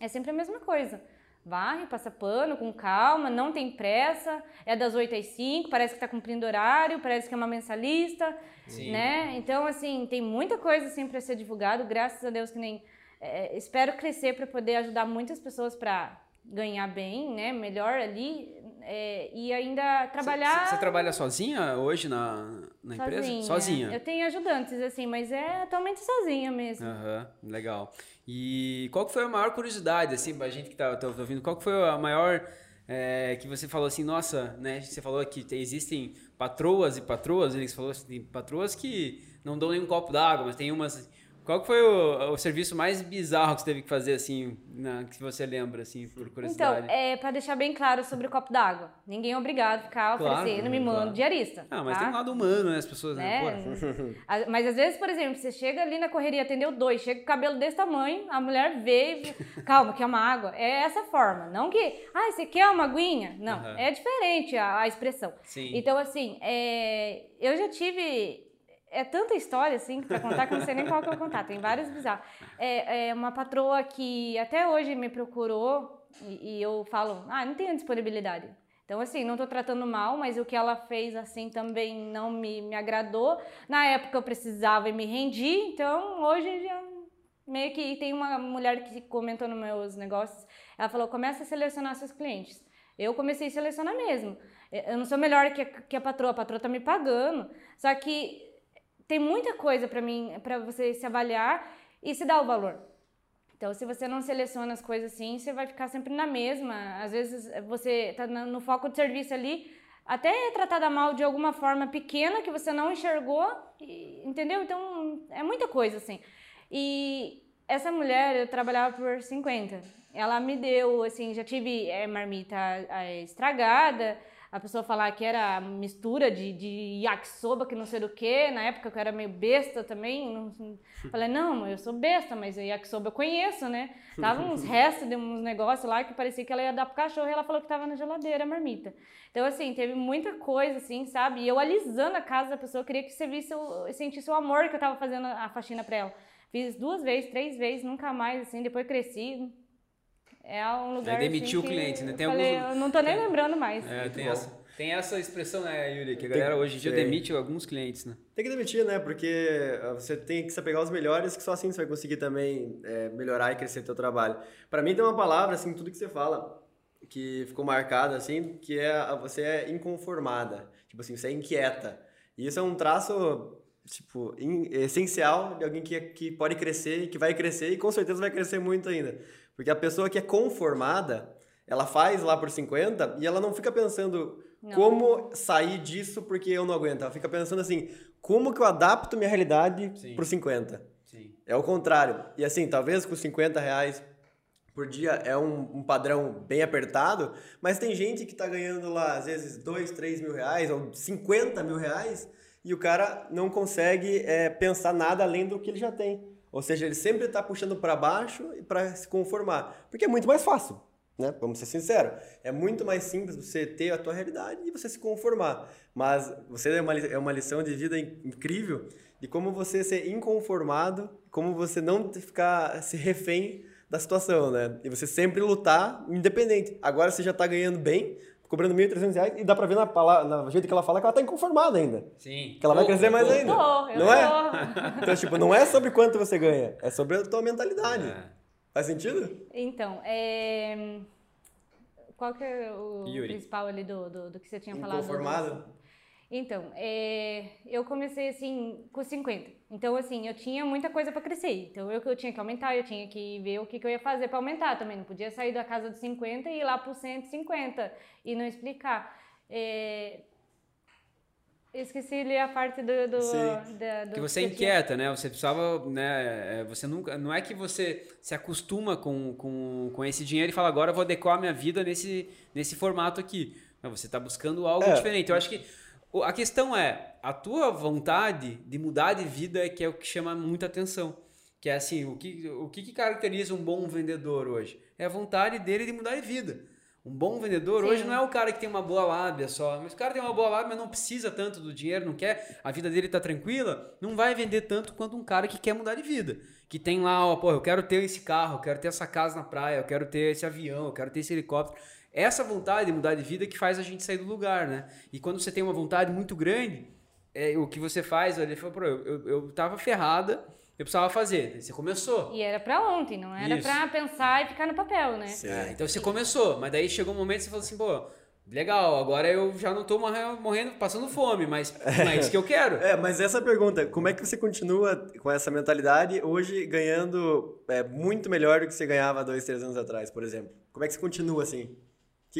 É sempre a mesma coisa. Varre, passa pano, com calma, não tem pressa, é das 8 às 5, parece que está cumprindo horário, parece que é uma mensalista, Sim. né? Então, assim, tem muita coisa assim para ser divulgado, graças a Deus que nem... é, espero crescer para poder ajudar muitas pessoas para ganhar bem, né? Melhor ali é, e ainda trabalhar... Você, trabalha sozinha hoje na, na empresa? Sozinha. Eu tenho ajudantes, assim, mas é atualmente sozinha mesmo. Aham, legal. E qual que foi a maior curiosidade, assim, pra gente que tá, tá ouvindo, qual que foi a maior é, que você falou assim, nossa, né, você falou que tem- existem patroas e patroas, ele falou assim, tem patroas que não dão nem um copo d'água, mas tem umas... Qual que foi o, o serviço mais bizarro que você teve que fazer, assim, na- que você lembra, assim, por Então, curiosidade? é para deixar bem claro sobre o copo d'água. Ninguém é obrigado a ficar Claro, oferecendo claro. mimando diarista. Ah, mas tá? tem um lado humano, né, as pessoas, né, né? A- Mas às vezes, por exemplo, você chega ali na correria, atendeu dois, chega com o cabelo desse tamanho, a mulher vê e calma, quer uma água. É essa forma. Não que, ah, você quer uma aguinha? Não, Aham. é diferente a, a expressão. Sim. Então, assim, é, eu já tive. É tanta história, assim, pra contar que eu não sei nem qual que eu vou contar. Tem vários bizarros. É, é uma patroa que até hoje me procurou e, e eu falo, ah, não tenho disponibilidade. Então, assim, não tô tratando mal, mas o que ela fez, assim, também não me, me agradou. Na época eu precisava e me rendi, então hoje já meio que tem uma mulher que comentou nos meus negócios, ela falou, começa a selecionar seus clientes. Eu comecei a selecionar mesmo. Eu não sou melhor que a, que a patroa, a patroa tá me pagando. Só que tem muita coisa para mim, para você se avaliar e se dar o valor. Então, se você não seleciona as coisas assim, você vai ficar sempre na mesma. Às vezes você tá no foco de serviço ali, até é tratada mal de alguma forma pequena que você não enxergou, entendeu? Então, é muita coisa assim. E essa mulher, eu trabalhava por 50. Ela me deu, assim, já tive é, marmita é, estragada, a pessoa falar que era mistura de, de yakisoba, que não sei do que. Na época eu era meio besta também. Não, falei, não, eu sou besta, mas yakisoba eu conheço, né? Tava uns restos de uns negócios lá que parecia que ela ia dar pro cachorro e ela falou que tava na geladeira, a marmita. Então, assim, teve muita coisa, assim, sabe? E eu alisando a casa da pessoa, eu queria que você visse, o, sentisse o amor que eu tava fazendo a faxina pra ela. Fiz duas vezes, três vezes, nunca mais, assim, depois cresci. É um lugar. Aí demitiu assim, o cliente, né? Tem falei, alguns... Eu não tô nem tem... lembrando mais. É, tem essa, tem essa expressão, né, Yuri? Que a galera hoje em dia tem. demite alguns clientes, né? Tem que demitir, né? Porque você tem que se apegar aos melhores, que só assim você vai conseguir também é, melhorar e crescer teu trabalho. Para mim tem uma palavra, assim, tudo que você fala, que ficou marcada, assim, que é você é inconformada. Tipo assim, você é inquieta. E isso é um traço tipo, in, essencial de alguém que, que pode crescer e que vai crescer e com certeza vai crescer muito ainda. Porque a pessoa que é conformada, ela faz lá por 50 e ela não fica pensando não. como sair disso porque eu não aguento. Ela fica pensando assim, como que eu adapto minha realidade para os 50? Sim. É o contrário. E assim, talvez com 50 reais por dia é um, um, padrão bem apertado, mas tem gente que está ganhando lá, às vezes, 2, 3 mil reais ou 50 mil reais e o cara não consegue é, pensar nada além do que ele já tem. Ou seja, ele sempre está puxando para baixo para se conformar, porque é muito mais fácil, né? Vamos ser sinceros. É muito mais simples você ter a tua realidade e você se conformar. Mas você é uma, é uma lição de vida incrível de como você ser inconformado, como você não ficar se refém da situação, né? E você sempre lutar independente. Agora você já está ganhando bem, cobrando 1.300 reais e dá pra ver na, palavra, na jeito que ela fala que ela tá inconformada ainda. Sim. Que ela vai crescer mais ainda. Tô, eu não é? Então, tipo, não é sobre quanto você ganha, é sobre a tua mentalidade. É. Faz sentido? Então, é... Qual que é o Yuri. principal ali do, do, do, que você tinha falado? Inconformado? Então, é, eu comecei assim com 50. Então, assim, eu tinha muita coisa para crescer. Então, eu, eu tinha que aumentar, eu tinha que ver o que, que eu ia fazer para aumentar também. Não podia sair da casa dos 50 e ir lá para 150 e não explicar. É, esqueci ali a parte do, do, da, do que você é inquieta, né? Você precisava, né? É, você nunca, não é que você se acostuma com, com, com esse dinheiro e fala agora eu vou adequar a minha vida nesse, nesse formato aqui. Não, você está buscando algo é. diferente. Eu acho que a questão é, a tua vontade de mudar de vida é que é o que chama muita atenção. Que é assim, o que, o que, caracteriza um bom vendedor hoje? É a vontade dele de mudar de vida. Um bom vendedor Sim. hoje não é o cara que tem uma boa lábia só. Mas o cara tem uma boa lábia, mas não precisa tanto do dinheiro, não quer, a vida dele tá tranquila, não vai vender tanto quanto um cara que quer mudar de vida. Que tem lá, ó, pô, eu quero ter esse carro, eu quero ter essa casa na praia, eu quero ter esse avião, eu quero ter esse helicóptero essa vontade de mudar de vida que faz a gente sair do lugar, né? E quando você tem uma vontade muito grande, é, o que você faz, ele falou, eu, eu, eu tava ferrada, eu precisava fazer. Você começou. E era para ontem, não era para pensar e ficar no papel, né? É, então você começou, mas daí chegou um momento que você falou assim, pô, legal, agora eu já não tô morrendo, passando fome, mas não é isso que eu quero. É, mas essa pergunta, como é que você continua com essa mentalidade hoje ganhando é, muito melhor do que você ganhava dois, três anos atrás, por exemplo? Como é que você continua assim?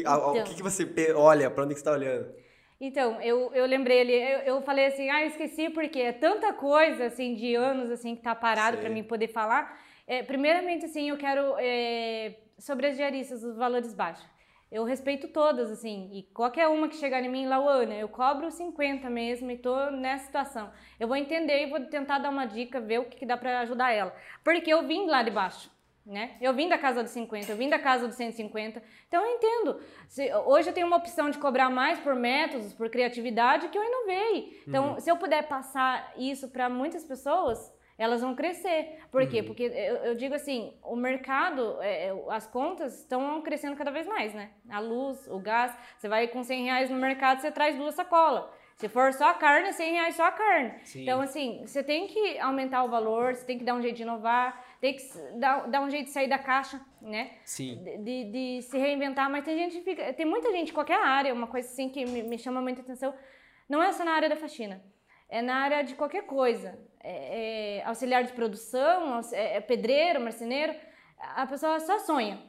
Que, então, o que, que você olha? Para onde que você está olhando? Então, eu, eu lembrei ali, eu, eu falei assim, ah, eu esqueci porque é tanta coisa, assim, de anos, assim, que tá parado para mim poder falar. É, primeiramente, assim, eu quero, é, sobre as diaristas, os valores baixos. Eu respeito todas, assim, e qualquer uma que chegar em mim, Lauana, eu cobro 50 mesmo e tô nessa situação. Eu vou entender e vou tentar dar uma dica, ver o que, que dá para ajudar ela. Porque eu vim lá de baixo. Né? Eu vim da casa dos 50, eu vim da casa dos 150, então eu entendo. Se, hoje eu tenho uma opção de cobrar mais por métodos, por criatividade, que eu inovei. Então, uhum. se eu puder passar isso para muitas pessoas, elas vão crescer. Por quê? Uhum. Porque eu, eu, digo assim, o mercado, é, é, as contas estão crescendo cada vez mais, né? A luz, o gás, você vai com 100 reais no mercado, você traz duas sacolas. Se for só a carne, 100 reais só a carne. Sim. Então, assim, você tem que aumentar o valor, você tem que dar um jeito de inovar tem que dar, dar um jeito de sair da caixa, né? Sim. De, de, se reinventar, mas tem gente fica, tem muita gente, qualquer área, uma coisa assim que me, me chama muita atenção, não é só na área da faxina, é na área de qualquer coisa. É, é auxiliar de produção, é, é pedreiro, marceneiro, a pessoa só sonha.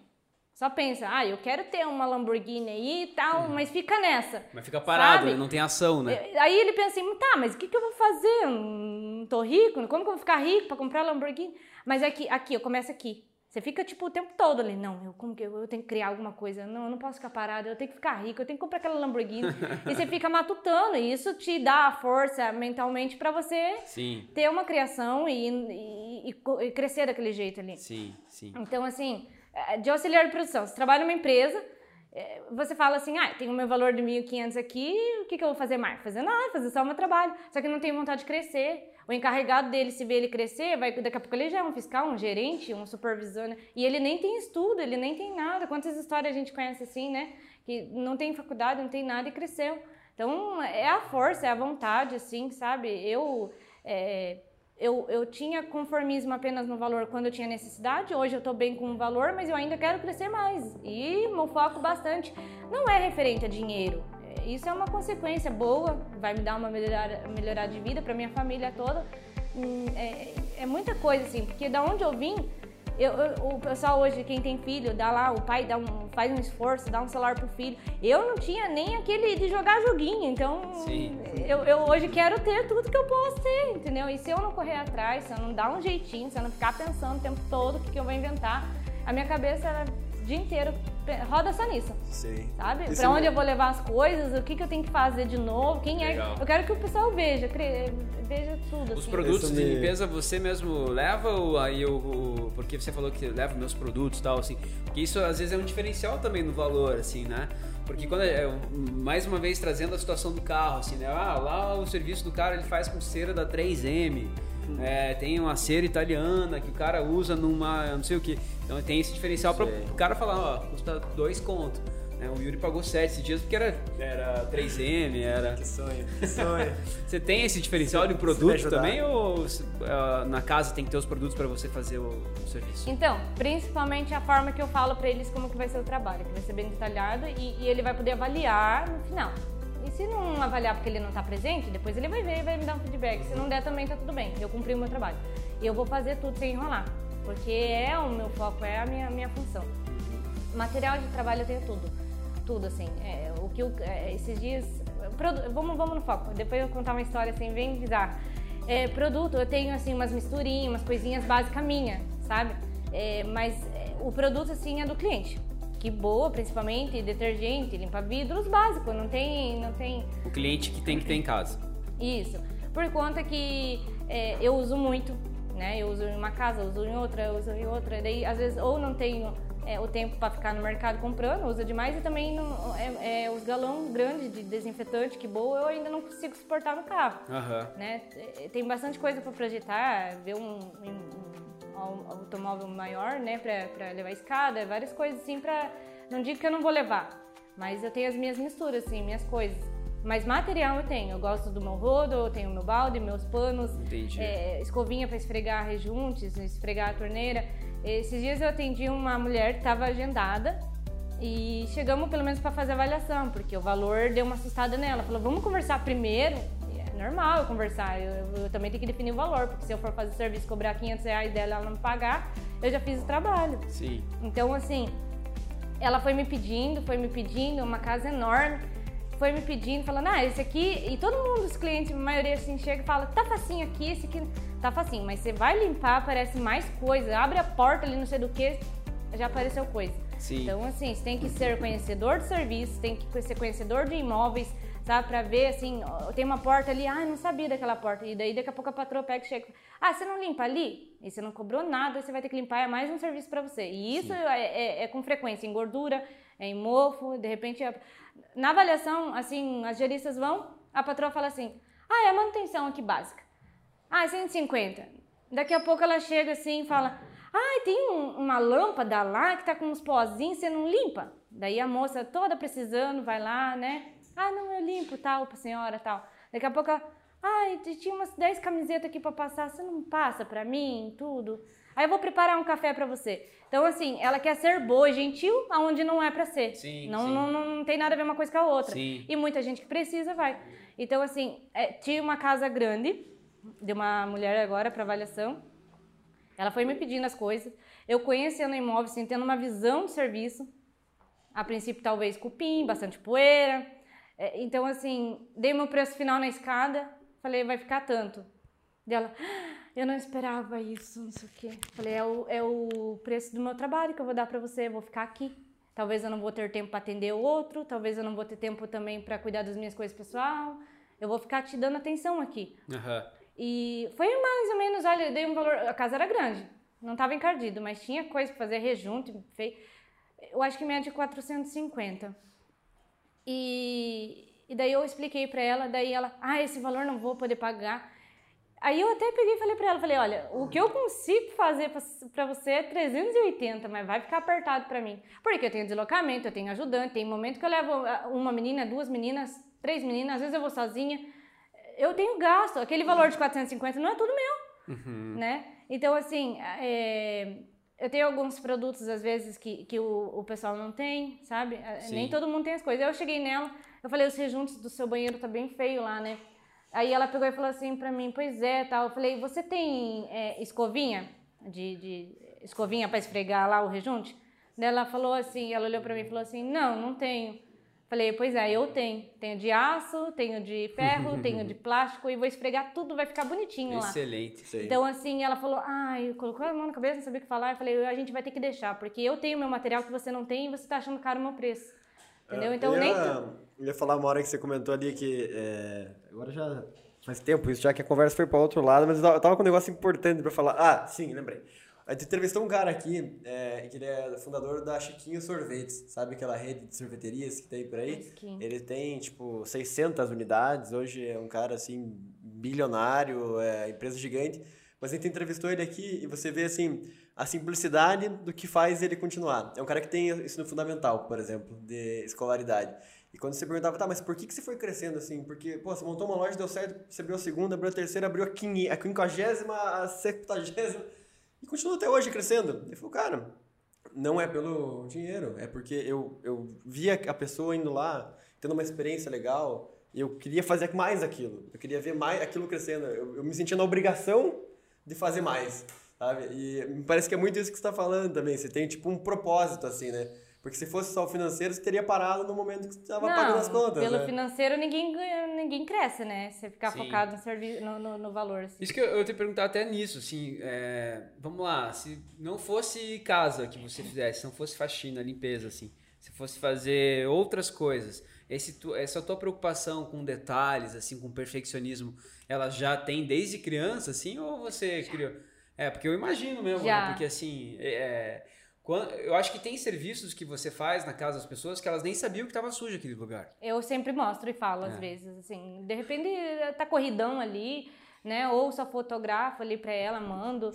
Só pensa, ah, eu quero ter uma Lamborghini aí e tal, uhum. mas fica nessa. Mas fica parado, sabe? não tem ação, né? Aí ele pensa assim, tá, mas o que, que eu vou fazer? não tô rico? Como que eu vou ficar rico para comprar Lamborghini? Mas é que aqui, eu começo aqui. Você fica, tipo, o tempo todo ali, não, eu, como que eu, eu tenho que criar alguma coisa, não, eu não posso ficar parada, eu tenho que ficar rico, eu tenho que comprar aquela Lamborghini. e você fica matutando, e isso te dá a força mentalmente para você Sim, ter uma criação e, e- e e crescer daquele jeito ali. sim, sim. Então, assim, de auxiliar de produção, você trabalha numa empresa, é, você fala assim, ah, tem o meu valor de 1.500 aqui, o que, que eu vou fazer mais? Fazer nada, fazer só o meu trabalho. Só que não tem vontade de crescer. O encarregado dele, se vê ele crescer, vai, daqui a pouco ele já é um fiscal, um gerente, um supervisor, né? E ele nem tem estudo, ele nem tem nada. Quantas histórias a gente conhece assim, né? Que não tem faculdade, não tem nada e cresceu. Então, é a força, é a vontade, assim, sabe? Eu... é, eu, eu tinha conformismo apenas no valor quando eu tinha necessidade, hoje eu estou bem com o valor, mas eu ainda quero crescer mais. E meu foco bastante não é referente a dinheiro. É, Isso é uma consequência boa, vai me dar uma melhorada, melhorada de vida para minha família toda. Hum, É, é muita coisa, assim, porque da onde eu vim, eu- eu- o pessoal hoje, quem tem filho, dá lá, o pai dá um, faz um esforço, dá um celular pro filho. Eu não tinha nem aquele de jogar joguinho, então Sim. eu, eu hoje quero ter tudo que eu posso ter, entendeu? E se eu não correr atrás, se eu não dar um jeitinho, se eu não ficar pensando o tempo todo o que, que eu vou inventar, a minha cabeça ela, o dia inteiro roda só nisso. Sei. Sabe? Esse pra onde me- eu vou levar as coisas, o que, que eu tenho que fazer de novo, quem é. Legal. Eu quero que o pessoal veja, cre- veja tudo. Os assim. produtos de limpeza você mesmo leva ou aí o, o- porque você falou que leva meus produtos e tal assim, porque isso às vezes é um diferencial também no valor assim, né? Porque quando é, é, mais uma vez trazendo a situação do carro assim, né? Ah, lá o serviço do cara ele faz com cera da 3M. É, tem uma cera italiana que o cara usa numa, não sei o que. Então tem esse diferencial para o cara falar, ó, custa dois conto. Né? O Yuri pagou 7 esses dias porque era, era 3M, era. Que sonho, que sonho. Você tem esse diferencial de produto também ou ah, na casa tem que ter os produtos para você fazer o, o serviço? Então, principalmente a forma que eu falo pra eles como que vai ser o trabalho, que vai ser bem detalhado e, e ele vai poder avaliar no final. E se não avaliar porque ele não tá presente, depois ele vai ver e vai me dar um feedback. Se não der também tá tudo bem, eu cumpri o meu trabalho. Eu vou fazer tudo sem enrolar, porque é o meu foco, é a minha, minha função. Material de trabalho eu tenho tudo. Tudo, assim. É, o que eu, é, esses dias. produ- Vamos, vamos no foco. Depois eu vou contar uma história assim, bem bizarra. É, produto, eu tenho assim umas misturinhas, umas coisinhas básicas minha, sabe? É, mas é, o produto assim é do cliente. Que boa, principalmente, detergente, limpa vidros básico, não tem, não tem O cliente que tem que ter em casa. isso. Por conta que é, eu uso muito, né? Eu uso em uma casa, uso em outra, eu uso em outra. Daí, às vezes, ou não tenho é, o tempo para ficar no mercado comprando, usa demais, e também não, é, é, os galão grandes de desinfetante, que boa, eu ainda não consigo suportar no carro. Aham. Né? Tem bastante coisa para projetar, ver um, um- automóvel maior, né, para levar escada, várias coisas assim para não digo que eu não vou levar, mas eu tenho as minhas misturas assim, minhas coisas. Mas material eu tenho. Eu gosto do meu rodo, eu tenho meu balde, meus panos, é, escovinha para esfregar rejuntes, esfregar a torneira. Esses dias eu atendi uma mulher que estava agendada e chegamos pelo menos para fazer avaliação, porque o valor deu uma assustada nela. Falou, vamos conversar primeiro. Normal eu conversar, eu, eu- eu também tenho que definir o valor, porque se eu for fazer serviço cobrar 500 reais dela ela não me pagar, eu já fiz o trabalho. Sim. Então, assim, ela foi me pedindo, foi me pedindo, uma casa enorme, foi me pedindo, falando, ah, esse aqui, e todo mundo, os clientes, a maioria assim, chega e fala, tá facinho aqui, esse aqui tá facinho, mas você vai limpar, aparece mais coisa, abre a porta ali, não sei do que, já apareceu coisa. Sim. Então, assim, você tem que ser conhecedor de serviços, tem que ser conhecedor de imóveis, sabe? Pra ver, assim, ó, tem uma porta ali, ah, não sabia daquela porta. E daí, daqui a pouco, a patroa pega e chega. Ah, você não limpa ali? E você não cobrou nada, você vai ter que limpar, é mais um serviço pra você. E isso é, é- é com frequência, em gordura, é em mofo, de repente... é- Na avaliação, assim, as geristas vão, a patroa fala assim, ah, é a manutenção aqui básica. Ah, 150. Daqui a pouco ela chega assim e fala: Ah, tem um- uma lâmpada lá que tá com uns pozinhos, você não limpa? Daí a moça toda precisando vai lá, né? Ah, não, eu limpo tal pra senhora tal. Daqui a pouco ela. Ai, tinha umas 10 camisetas aqui pra passar, você não passa pra mim, tudo. Aí eu vou preparar um café pra você. Então, assim, ela quer ser boa e gentil aonde não é pra ser. Sim, não, sim. Não, não, não tem nada a ver uma coisa com a outra. Sim. E muita gente que precisa vai. Então, assim, é, tinha uma casa grande, de uma mulher agora para avaliação. Ela foi me pedindo as coisas. Eu conhecendo o imóvel, assim, tendo uma visão de serviço. A princípio, talvez cupim, bastante poeira. É, Então, assim, dei meu preço final na escada. Falei, vai ficar tanto. Dela, "Ah, eu não esperava isso, não sei o quê. Falei, é o, é o preço do meu trabalho que eu vou dar pra você, eu vou ficar aqui. Talvez eu não vou ter tempo para atender o outro, talvez eu não vou ter tempo também para cuidar das minhas coisas pessoal. Eu vou ficar te dando atenção aqui. Aham. E foi mais ou menos, olha, eu dei um valor. A casa era grande, não estava encardido, mas tinha coisa para fazer rejunte. Fei, eu acho que média de 450. E, e daí eu expliquei para ela, daí ela, ah, esse valor não vou poder pagar. Aí eu até peguei e falei para ela, falei, olha, o que eu consigo fazer para você é 380, mas vai ficar apertado para mim. Porque eu tenho deslocamento, eu tenho ajudante, tem momento que eu levo ah, uma menina, duas meninas, três meninas, às vezes eu vou sozinha. Eu tenho gasto, aquele valor de 450 não é tudo meu, né? Então, assim, é, eu tenho alguns produtos, às vezes, que, que o, o pessoal não tem, sabe? É, Sim. Nem todo mundo tem as coisas. Eu cheguei nela, eu falei, os rejuntos do seu banheiro tá bem feio lá, né? Aí ela pegou e falou assim pra mim, pois é, tal. Eu falei, você tem é, escovinha? De, de escovinha pra esfregar lá o rejunte? Daí ela falou assim, ela olhou pra mim e falou assim, não, não tenho. Falei, pois é, eu tenho. Tenho de aço, tenho de ferro, tenho de plástico e vou esfregar tudo, vai ficar bonitinho lá. Excelente. Sei. Então, assim, ela falou, ai, colocou a mão na cabeça, não sabia o que falar. Eu falei, a gente vai ter que deixar, porque eu tenho meu material que você não tem e você tá achando caro o meu preço. Entendeu? Então, eu nem. ia, tu- eu ia falar uma hora que você comentou ali que. é, agora já faz tempo isso, já que a conversa foi para outro lado, mas eu tava com um negócio importante para falar. Ah, sim, lembrei. A gente entrevistou um cara aqui, é, que ele é fundador da Chiquinho Sorvetes, sabe aquela rede de sorveterias que tem por aí? Chiquinho. Ele tem, tipo, 600 unidades, hoje é um cara, assim, bilionário, é, empresa gigante. Mas a gente entrevistou ele aqui e você vê, assim, a simplicidade do que faz ele continuar. É um cara que tem ensino fundamental, por exemplo, de escolaridade. E quando você perguntava, tá, mas por que, que você foi crescendo assim? Porque, pô, você montou uma loja, deu certo, você abriu a segunda, abriu a terceira, abriu a quinquagésima, a septagésima, e continua até hoje crescendo. Ele falou, cara, não é pelo dinheiro, é porque eu, eu via a pessoa indo lá, tendo uma experiência legal, e eu queria fazer mais aquilo. Eu queria ver mais aquilo crescendo. Eu, eu me sentia na obrigação de fazer mais, sabe? E me parece que é muito isso que você está falando também. Você tem, tipo, um propósito, assim, né? Porque se fosse só o financeiro, você teria parado no momento que você estava pagando as contas, pelo né? financeiro ninguém ganha, ninguém cresce, né? Você ficar Sim. focado no, servi no, no, no valor. Assim. Isso que eu, eu te perguntar até nisso, assim, é, vamos lá, se não fosse casa que você fizesse, se não fosse faxina, limpeza, assim, se fosse fazer outras coisas, esse tu- essa tua preocupação com detalhes, assim, com perfeccionismo, ela já tem desde criança, assim, ou você criou? É, porque eu imagino mesmo, né? Porque assim, é, eu acho que tem serviços que você faz na casa das pessoas que elas nem sabiam que estava sujo aquele lugar. Eu sempre mostro e falo às É. vezes, assim, de repente tá corridão ali, né? Ou só fotografo ali pra ela, mando.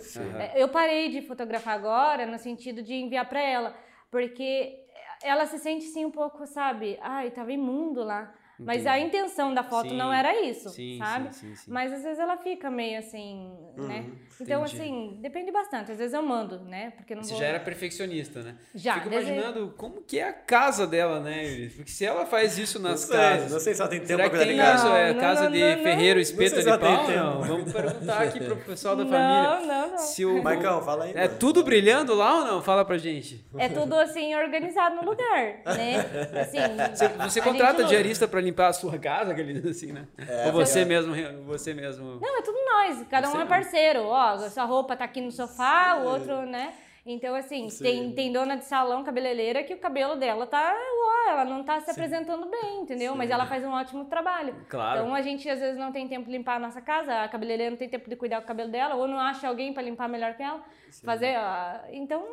É, Eu parei de fotografar agora no sentido de enviar pra ela, porque ela se sente sim um pouco, sabe? Ai, tava imundo lá. Mas a intenção da foto Sim. não era isso, Sim, sabe? sim, sim, sim. Mas às vezes ela fica meio assim, né? Então, entendi. assim, depende bastante. Às vezes eu mando, né? Porque não Você vou... já era perfeccionista, né? Já, Fico desde- imaginando como que é a casa dela, né? Porque se ela faz isso nas não sei, casas. não sei se ela tem tempo Será que cuidar tem de casa. isso? É Não, casa não, de não, não. ferreiro, Não espeto de pau? Não. Vamos perguntar aqui pro pessoal da família. Não, não, não. Se o, Marcão, fala aí. é mano. tudo brilhando lá ou não? Fala pra gente. É tudo assim organizado no lugar, né? Assim, Você, a você contrata não- diarista pra limpar a sua casa, aquele assim, né? É, ou você é. mesmo, você mesmo. Não, é tudo nós, cada um Você é não. parceiro. Ó, sua roupa tá aqui no sofá, o outro, né? Então, assim, Sim. tem, tem dona de salão, cabeleireira, que o cabelo dela tá, ó, ela não tá se apresentando bem, entendeu? Mas ela faz um ótimo trabalho. Claro. Então, a gente às vezes não tem tempo de limpar a nossa casa, a cabeleireira não tem tempo de cuidar do cabelo dela, ou não acha alguém pra limpar melhor que ela. Fazer, ah, então,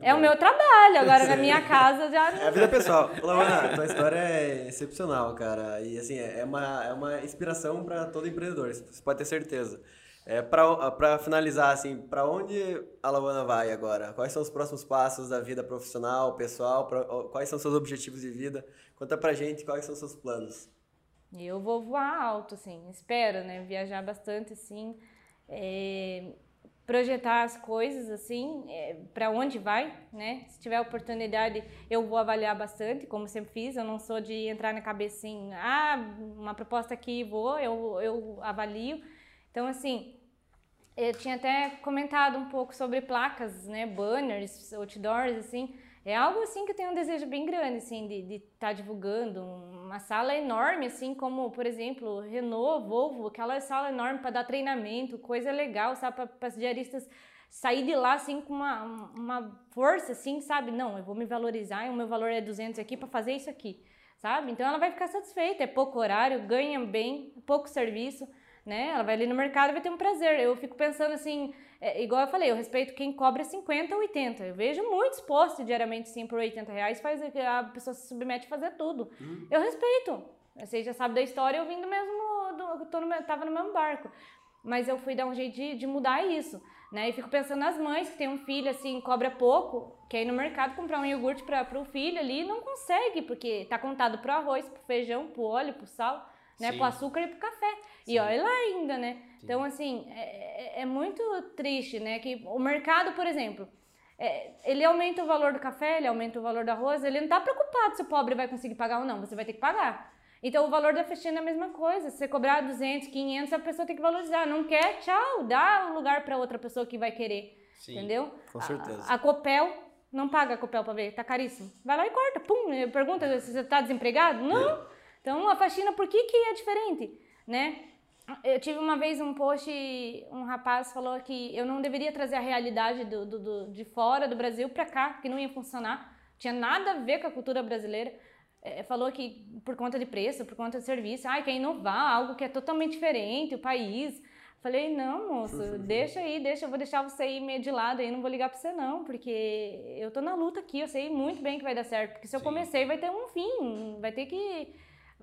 É, é o meu trabalho. Agora, na minha casa, já É a vida pessoal. Lavana, tua história é excepcional, cara. E assim, é uma, é uma inspiração para todo empreendedor, você pode ter certeza. É, para finalizar, assim, para onde a Lavana vai agora? Quais são os próximos passos da vida profissional, pessoal? Pra- quais são seus objetivos de vida? Conta pra gente quais são seus planos. Eu vou voar alto, assim, espero, né? Viajar bastante, assim, é, projetar as coisas, assim, é, para onde vai, né? Se tiver oportunidade, eu vou avaliar bastante, como sempre fiz. Eu não sou de entrar na cabeça assim, ah, uma proposta aqui, vou, eu, eu avalio. Então, assim, eu tinha até comentado um pouco sobre placas, né? Banners, outdoors, assim. É algo assim que eu tenho um desejo bem grande, assim, de estar tá divulgando. Uma sala enorme, assim, como, por exemplo, Renault, Volvo, aquela sala enorme para dar treinamento, coisa legal, sabe, para as diaristas sair de lá, assim, com uma, uma força, assim, sabe? Não, eu vou me valorizar, e o meu valor é 200 aqui para fazer isso aqui, sabe? Então ela vai ficar satisfeita, é pouco horário, ganha bem, pouco serviço, né? Ela vai ali no mercado e vai ter um prazer. Eu fico pensando assim, é, igual eu falei, eu respeito quem cobra 50 ou 80. Eu vejo muitos posts diariamente, sim, por 80 reais, faz, a pessoa se submete a fazer tudo. Uhum. Eu respeito. Você já sabe da história, eu vim do mesmo, do, tô no, tava no mesmo barco. Mas eu fui dar um jeito de, de mudar isso, né? E fico pensando nas mães que tem um filho, assim, cobra pouco, quer ir no mercado comprar um iogurte para o filho ali e não consegue, porque tá contado pro arroz, pro feijão, pro óleo, pro sal né? Sim. Pro açúcar e pro café. Sim. E olha lá ainda, né? Sim. Então, assim, é, é, é, muito triste, né? Que o mercado, por exemplo, é, ele aumenta o valor do café, ele aumenta o valor do arroz, ele não tá preocupado se o pobre vai conseguir pagar ou não, você vai ter que pagar. Então, o valor da festina é a mesma coisa. Se você cobrar 200, 500, a pessoa tem que valorizar. Não quer, tchau, dá o lugar para outra pessoa que vai querer. Sim, entendeu? Com certeza. A, a Copel, não paga a Copel para ver, tá caríssimo. Vai lá e corta, pum, pergunta se você tá desempregado? Não. Então, a faxina, por que, que é diferente? Né? Eu tive uma vez um post, um rapaz falou que eu não deveria trazer a realidade do, do, do de fora do Brasil para cá, que não ia funcionar. Tinha nada a ver com a cultura brasileira. É, falou que por conta de preço, por conta de serviço, ah, quer inovar, algo que é totalmente diferente, o país. Falei, não, moço, deixa aí, deixa, eu vou deixar você ir meio de lado aí, não vou ligar pra você não, porque eu tô na luta aqui, eu sei muito bem que vai dar certo, porque se eu comecei vai ter um fim, vai ter que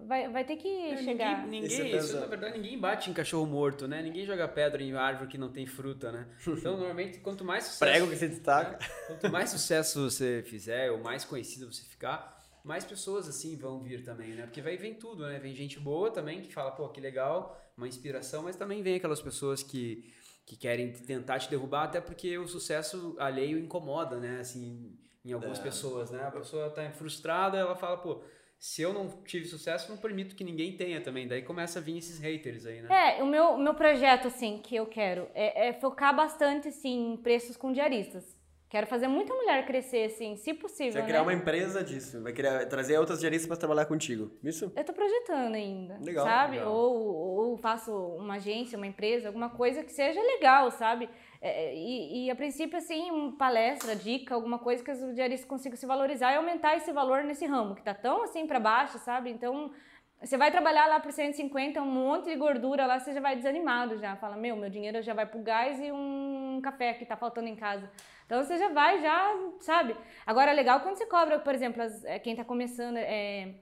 vai, vai ter que é, chegar. Ninguém, ninguém isso, na verdade, ninguém bate em cachorro morto, né? Ninguém joga pedra em árvore que não tem fruta, né? Então, normalmente, quanto mais sucesso... Prego que você destaca. Né? Quanto mais sucesso você fizer, ou mais conhecido você ficar, mais pessoas, assim, vão vir também, né? Porque vai vem tudo, né? Vem gente boa também, que fala, pô, que legal, uma inspiração, mas também vem aquelas pessoas que, que querem tentar te derrubar, até porque o sucesso alheio incomoda, né? Assim, em algumas é. pessoas, né? A pessoa tá frustrada, ela fala, pô se eu não tive sucesso, não permito que ninguém tenha também. Daí começa a vir esses haters aí, né? É, o meu, meu projeto, assim, que eu quero é, é focar bastante, assim, em preços com diaristas. Quero fazer muita mulher crescer, assim, se possível. Você vai criar né? uma empresa disso, vai querer trazer outras diaristas para trabalhar contigo. Isso? Eu tô projetando ainda. Legal. Sabe? Legal. Ou, ou faço uma agência, uma empresa, alguma coisa que seja legal, sabe? É, e, e, a princípio, assim, uma palestra, dica, alguma coisa que os diaristas consigam se valorizar e aumentar esse valor nesse ramo, que tá tão assim para baixo, sabe? Então, você vai trabalhar lá por 150, um monte de gordura lá, você já vai desanimado já. Fala, meu, meu dinheiro já vai pro gás e um café que tá faltando em casa. Então você já vai, já, sabe? Agora é legal quando você cobra, por exemplo, as, é, quem tá começando, é,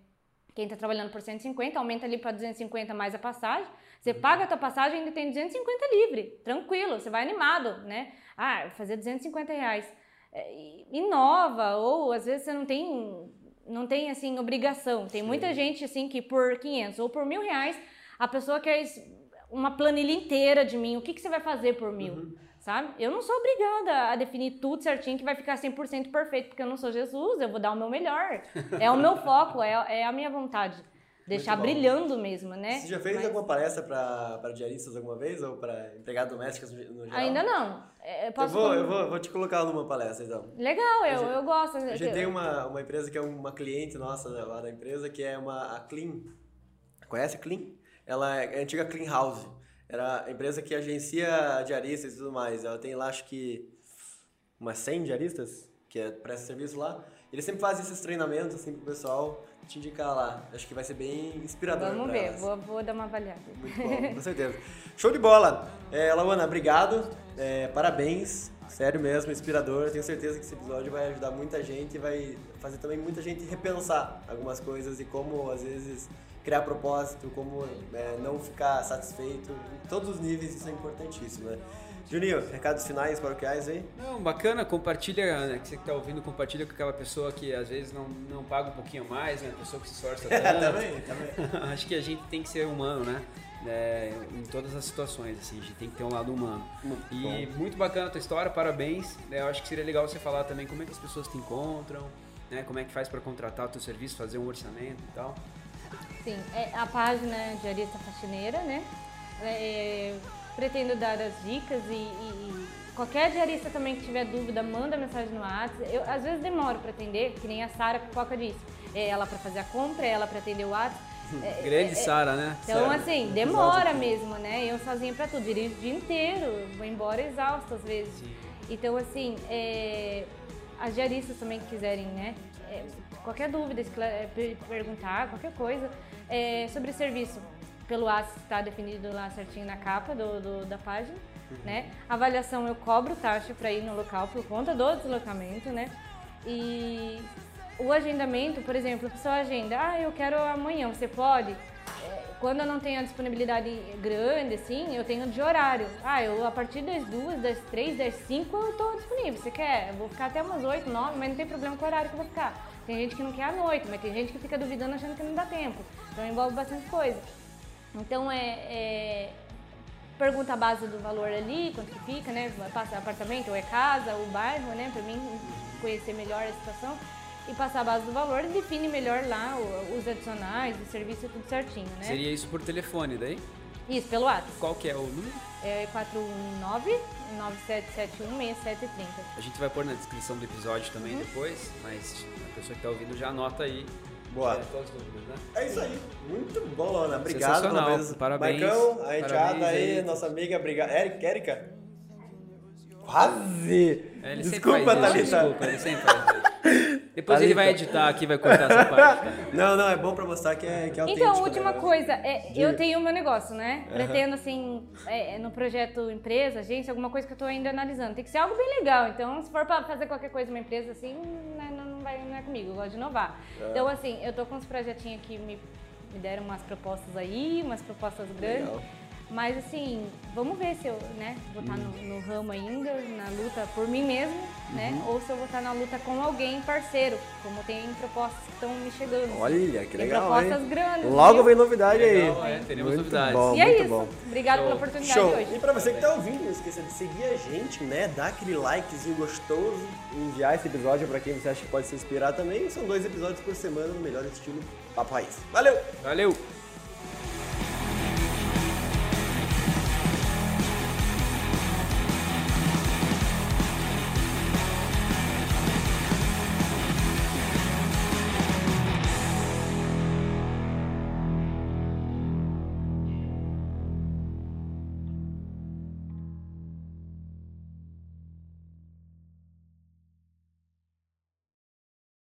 quem tá trabalhando por 150, aumenta ali para 250 mais a passagem. Você paga a tua passagem e ainda tem 250 livre, tranquilo, você vai animado, né? Ah, fazer 250 reais. É, inova, ou às vezes você não tem, não tem assim, obrigação. Tem Sim. muita gente assim que por 500 ou por mil reais, a pessoa quer uma planilha inteira de mim. O que, que você vai fazer por mil? Uhum. Sabe? Eu não sou obrigada a definir tudo certinho que vai ficar 100% perfeito, porque eu não sou Jesus, eu vou dar o meu melhor. É o meu foco, é, é a minha vontade deixar brilhando mesmo, né? Você já fez Mas... alguma palestra para diaristas alguma vez ou para empregadas domésticas no geral? Ainda não. É, eu, eu, vou, eu vou, vou te colocar numa palestra então. Legal, eu, eu gosto. A gente tem uma, uma empresa que é uma cliente nossa lá da empresa que é uma a Clean. Conhece a Clean? Ela é a antiga Clean House. Era a empresa que agencia diaristas e tudo mais. Ela tem lá acho que umas 100 diaristas que é, presta serviço lá. Eles sempre fazem esses treinamentos assim pro pessoal te indicar lá. Acho que vai ser bem inspirador. Vamos ver, vou, vou, dar uma avaliada. Muito bom, com certeza. Show de bola! É, Lawana, obrigado. É, parabéns. Sério mesmo, inspirador. Tenho certeza que esse episódio vai ajudar muita gente e vai fazer também muita gente repensar algumas coisas e como, às vezes, criar propósito, como é, não ficar satisfeito. Em todos os níveis, isso é importantíssimo, né? Juninho, recados finais paroquiais aí? Não, bacana, compartilha, né, que você que tá ouvindo, compartilha com aquela pessoa que às vezes não, não paga um pouquinho mais, né? Pessoa que se esforça tanto. também, também. Acho que a gente tem que ser humano, né? É, em todas as situações, assim, a gente tem que ter um lado humano. Muito e bom. muito bacana a tua história, parabéns. É, eu acho que seria legal você falar também como é que as pessoas te encontram, né? Como é que faz para contratar o teu serviço, fazer um orçamento e tal. Sim, é a página Diarista Faxineira, né? É, pretendo dar as dicas e, e- e qualquer diarista também que tiver dúvida, manda mensagem no WhatsApp. Eu às vezes demoro para atender, que nem a Sara Pipoca disse. É ela para fazer a compra, é ela para atender o WhatsApp. É- Grande é- Sara, né? então, Sério? assim, demora mesmo, né? Eu sozinha pra tudo, dirijo o dia inteiro, vou embora exausta às vezes. Então, assim, é, as diaristas também que quiserem, né? é, qualquer dúvida, é, perguntar, qualquer coisa é, sobre serviço, pelo AS está definido lá certinho na capa do, do- da página, né? Avaliação eu cobro taxa para ir no local por conta do deslocamento, né? E o agendamento, por exemplo, a pessoa agenda, ah, eu quero amanhã, você pode? É, Quando eu não tenho a disponibilidade grande, assim, eu tenho de horário. Ah, eu a partir das duas, das três, das cinco eu tô disponível. Você quer? Eu vou ficar até umas oito, nove, mas não tem problema com o horário que eu vou ficar. Tem gente que não quer à noite, mas tem gente que fica duvidando achando que não dá tempo. Então envolve bastante coisa. Então é, é pergunta a base do valor ali, quanto que fica, né? Passa apartamento ou é casa, o bairro, né? Pra mim conhecer melhor a situação e passar a base do valor e define melhor lá os adicionais, o serviço tudo certinho, né? Seria isso por telefone daí? Isso, pelo WhatsApp. Qual que é o número? É 419-9771-6730. A gente vai pôr na descrição do episódio também Uhum. depois, mas a pessoa que tá ouvindo já anota aí. Boa. É, né? É isso aí. Muito bom, Lona. Obrigado vez. Parabéns. Marcão, a enteada Parabéns aí, aí. nossa amiga. Obrigado. Érica, Érica? Quase! É, ele Desculpa, Thalita. Desculpa, ele sempre faz. Depois ele vai editar aqui, vai cortar essa parte. Não, não, é bom pra mostrar que é, que é autêntico. Então, última né? coisa, é, eu tenho o meu negócio, né? Pretendo, assim, é, no projeto empresa, agência, alguma coisa que eu tô ainda analisando. Tem que ser algo bem legal. Então, se for pra fazer qualquer coisa numa empresa, assim, né, não, não, vai, não é comigo. Eu gosto de inovar. É. Então, assim, eu tô com uns projetinhos que me, me deram umas propostas aí, umas propostas grandes. Legal. Mas, assim, vamos ver se eu, né, vou estar no, no ramo ainda, na luta por mim mesmo, né? Uhum. Ou se eu vou estar na luta com alguém parceiro, como tem propostas que estão me chegando. Olha, que Tem legal, propostas hein? grandes. Logo viu? vem novidade Legal, aí. é, teremos muito novidades. Bom, E é muito isso. bom. Obrigado Show. pela oportunidade Show! hoje. E pra você que tá ouvindo, não esqueça de seguir a gente, né? Dar aquele likezinho gostoso, enviar esse episódio pra quem você acha que pode se inspirar também. São dois episódios por semana no melhor estilo Papo Raiz. Valeu! Valeu!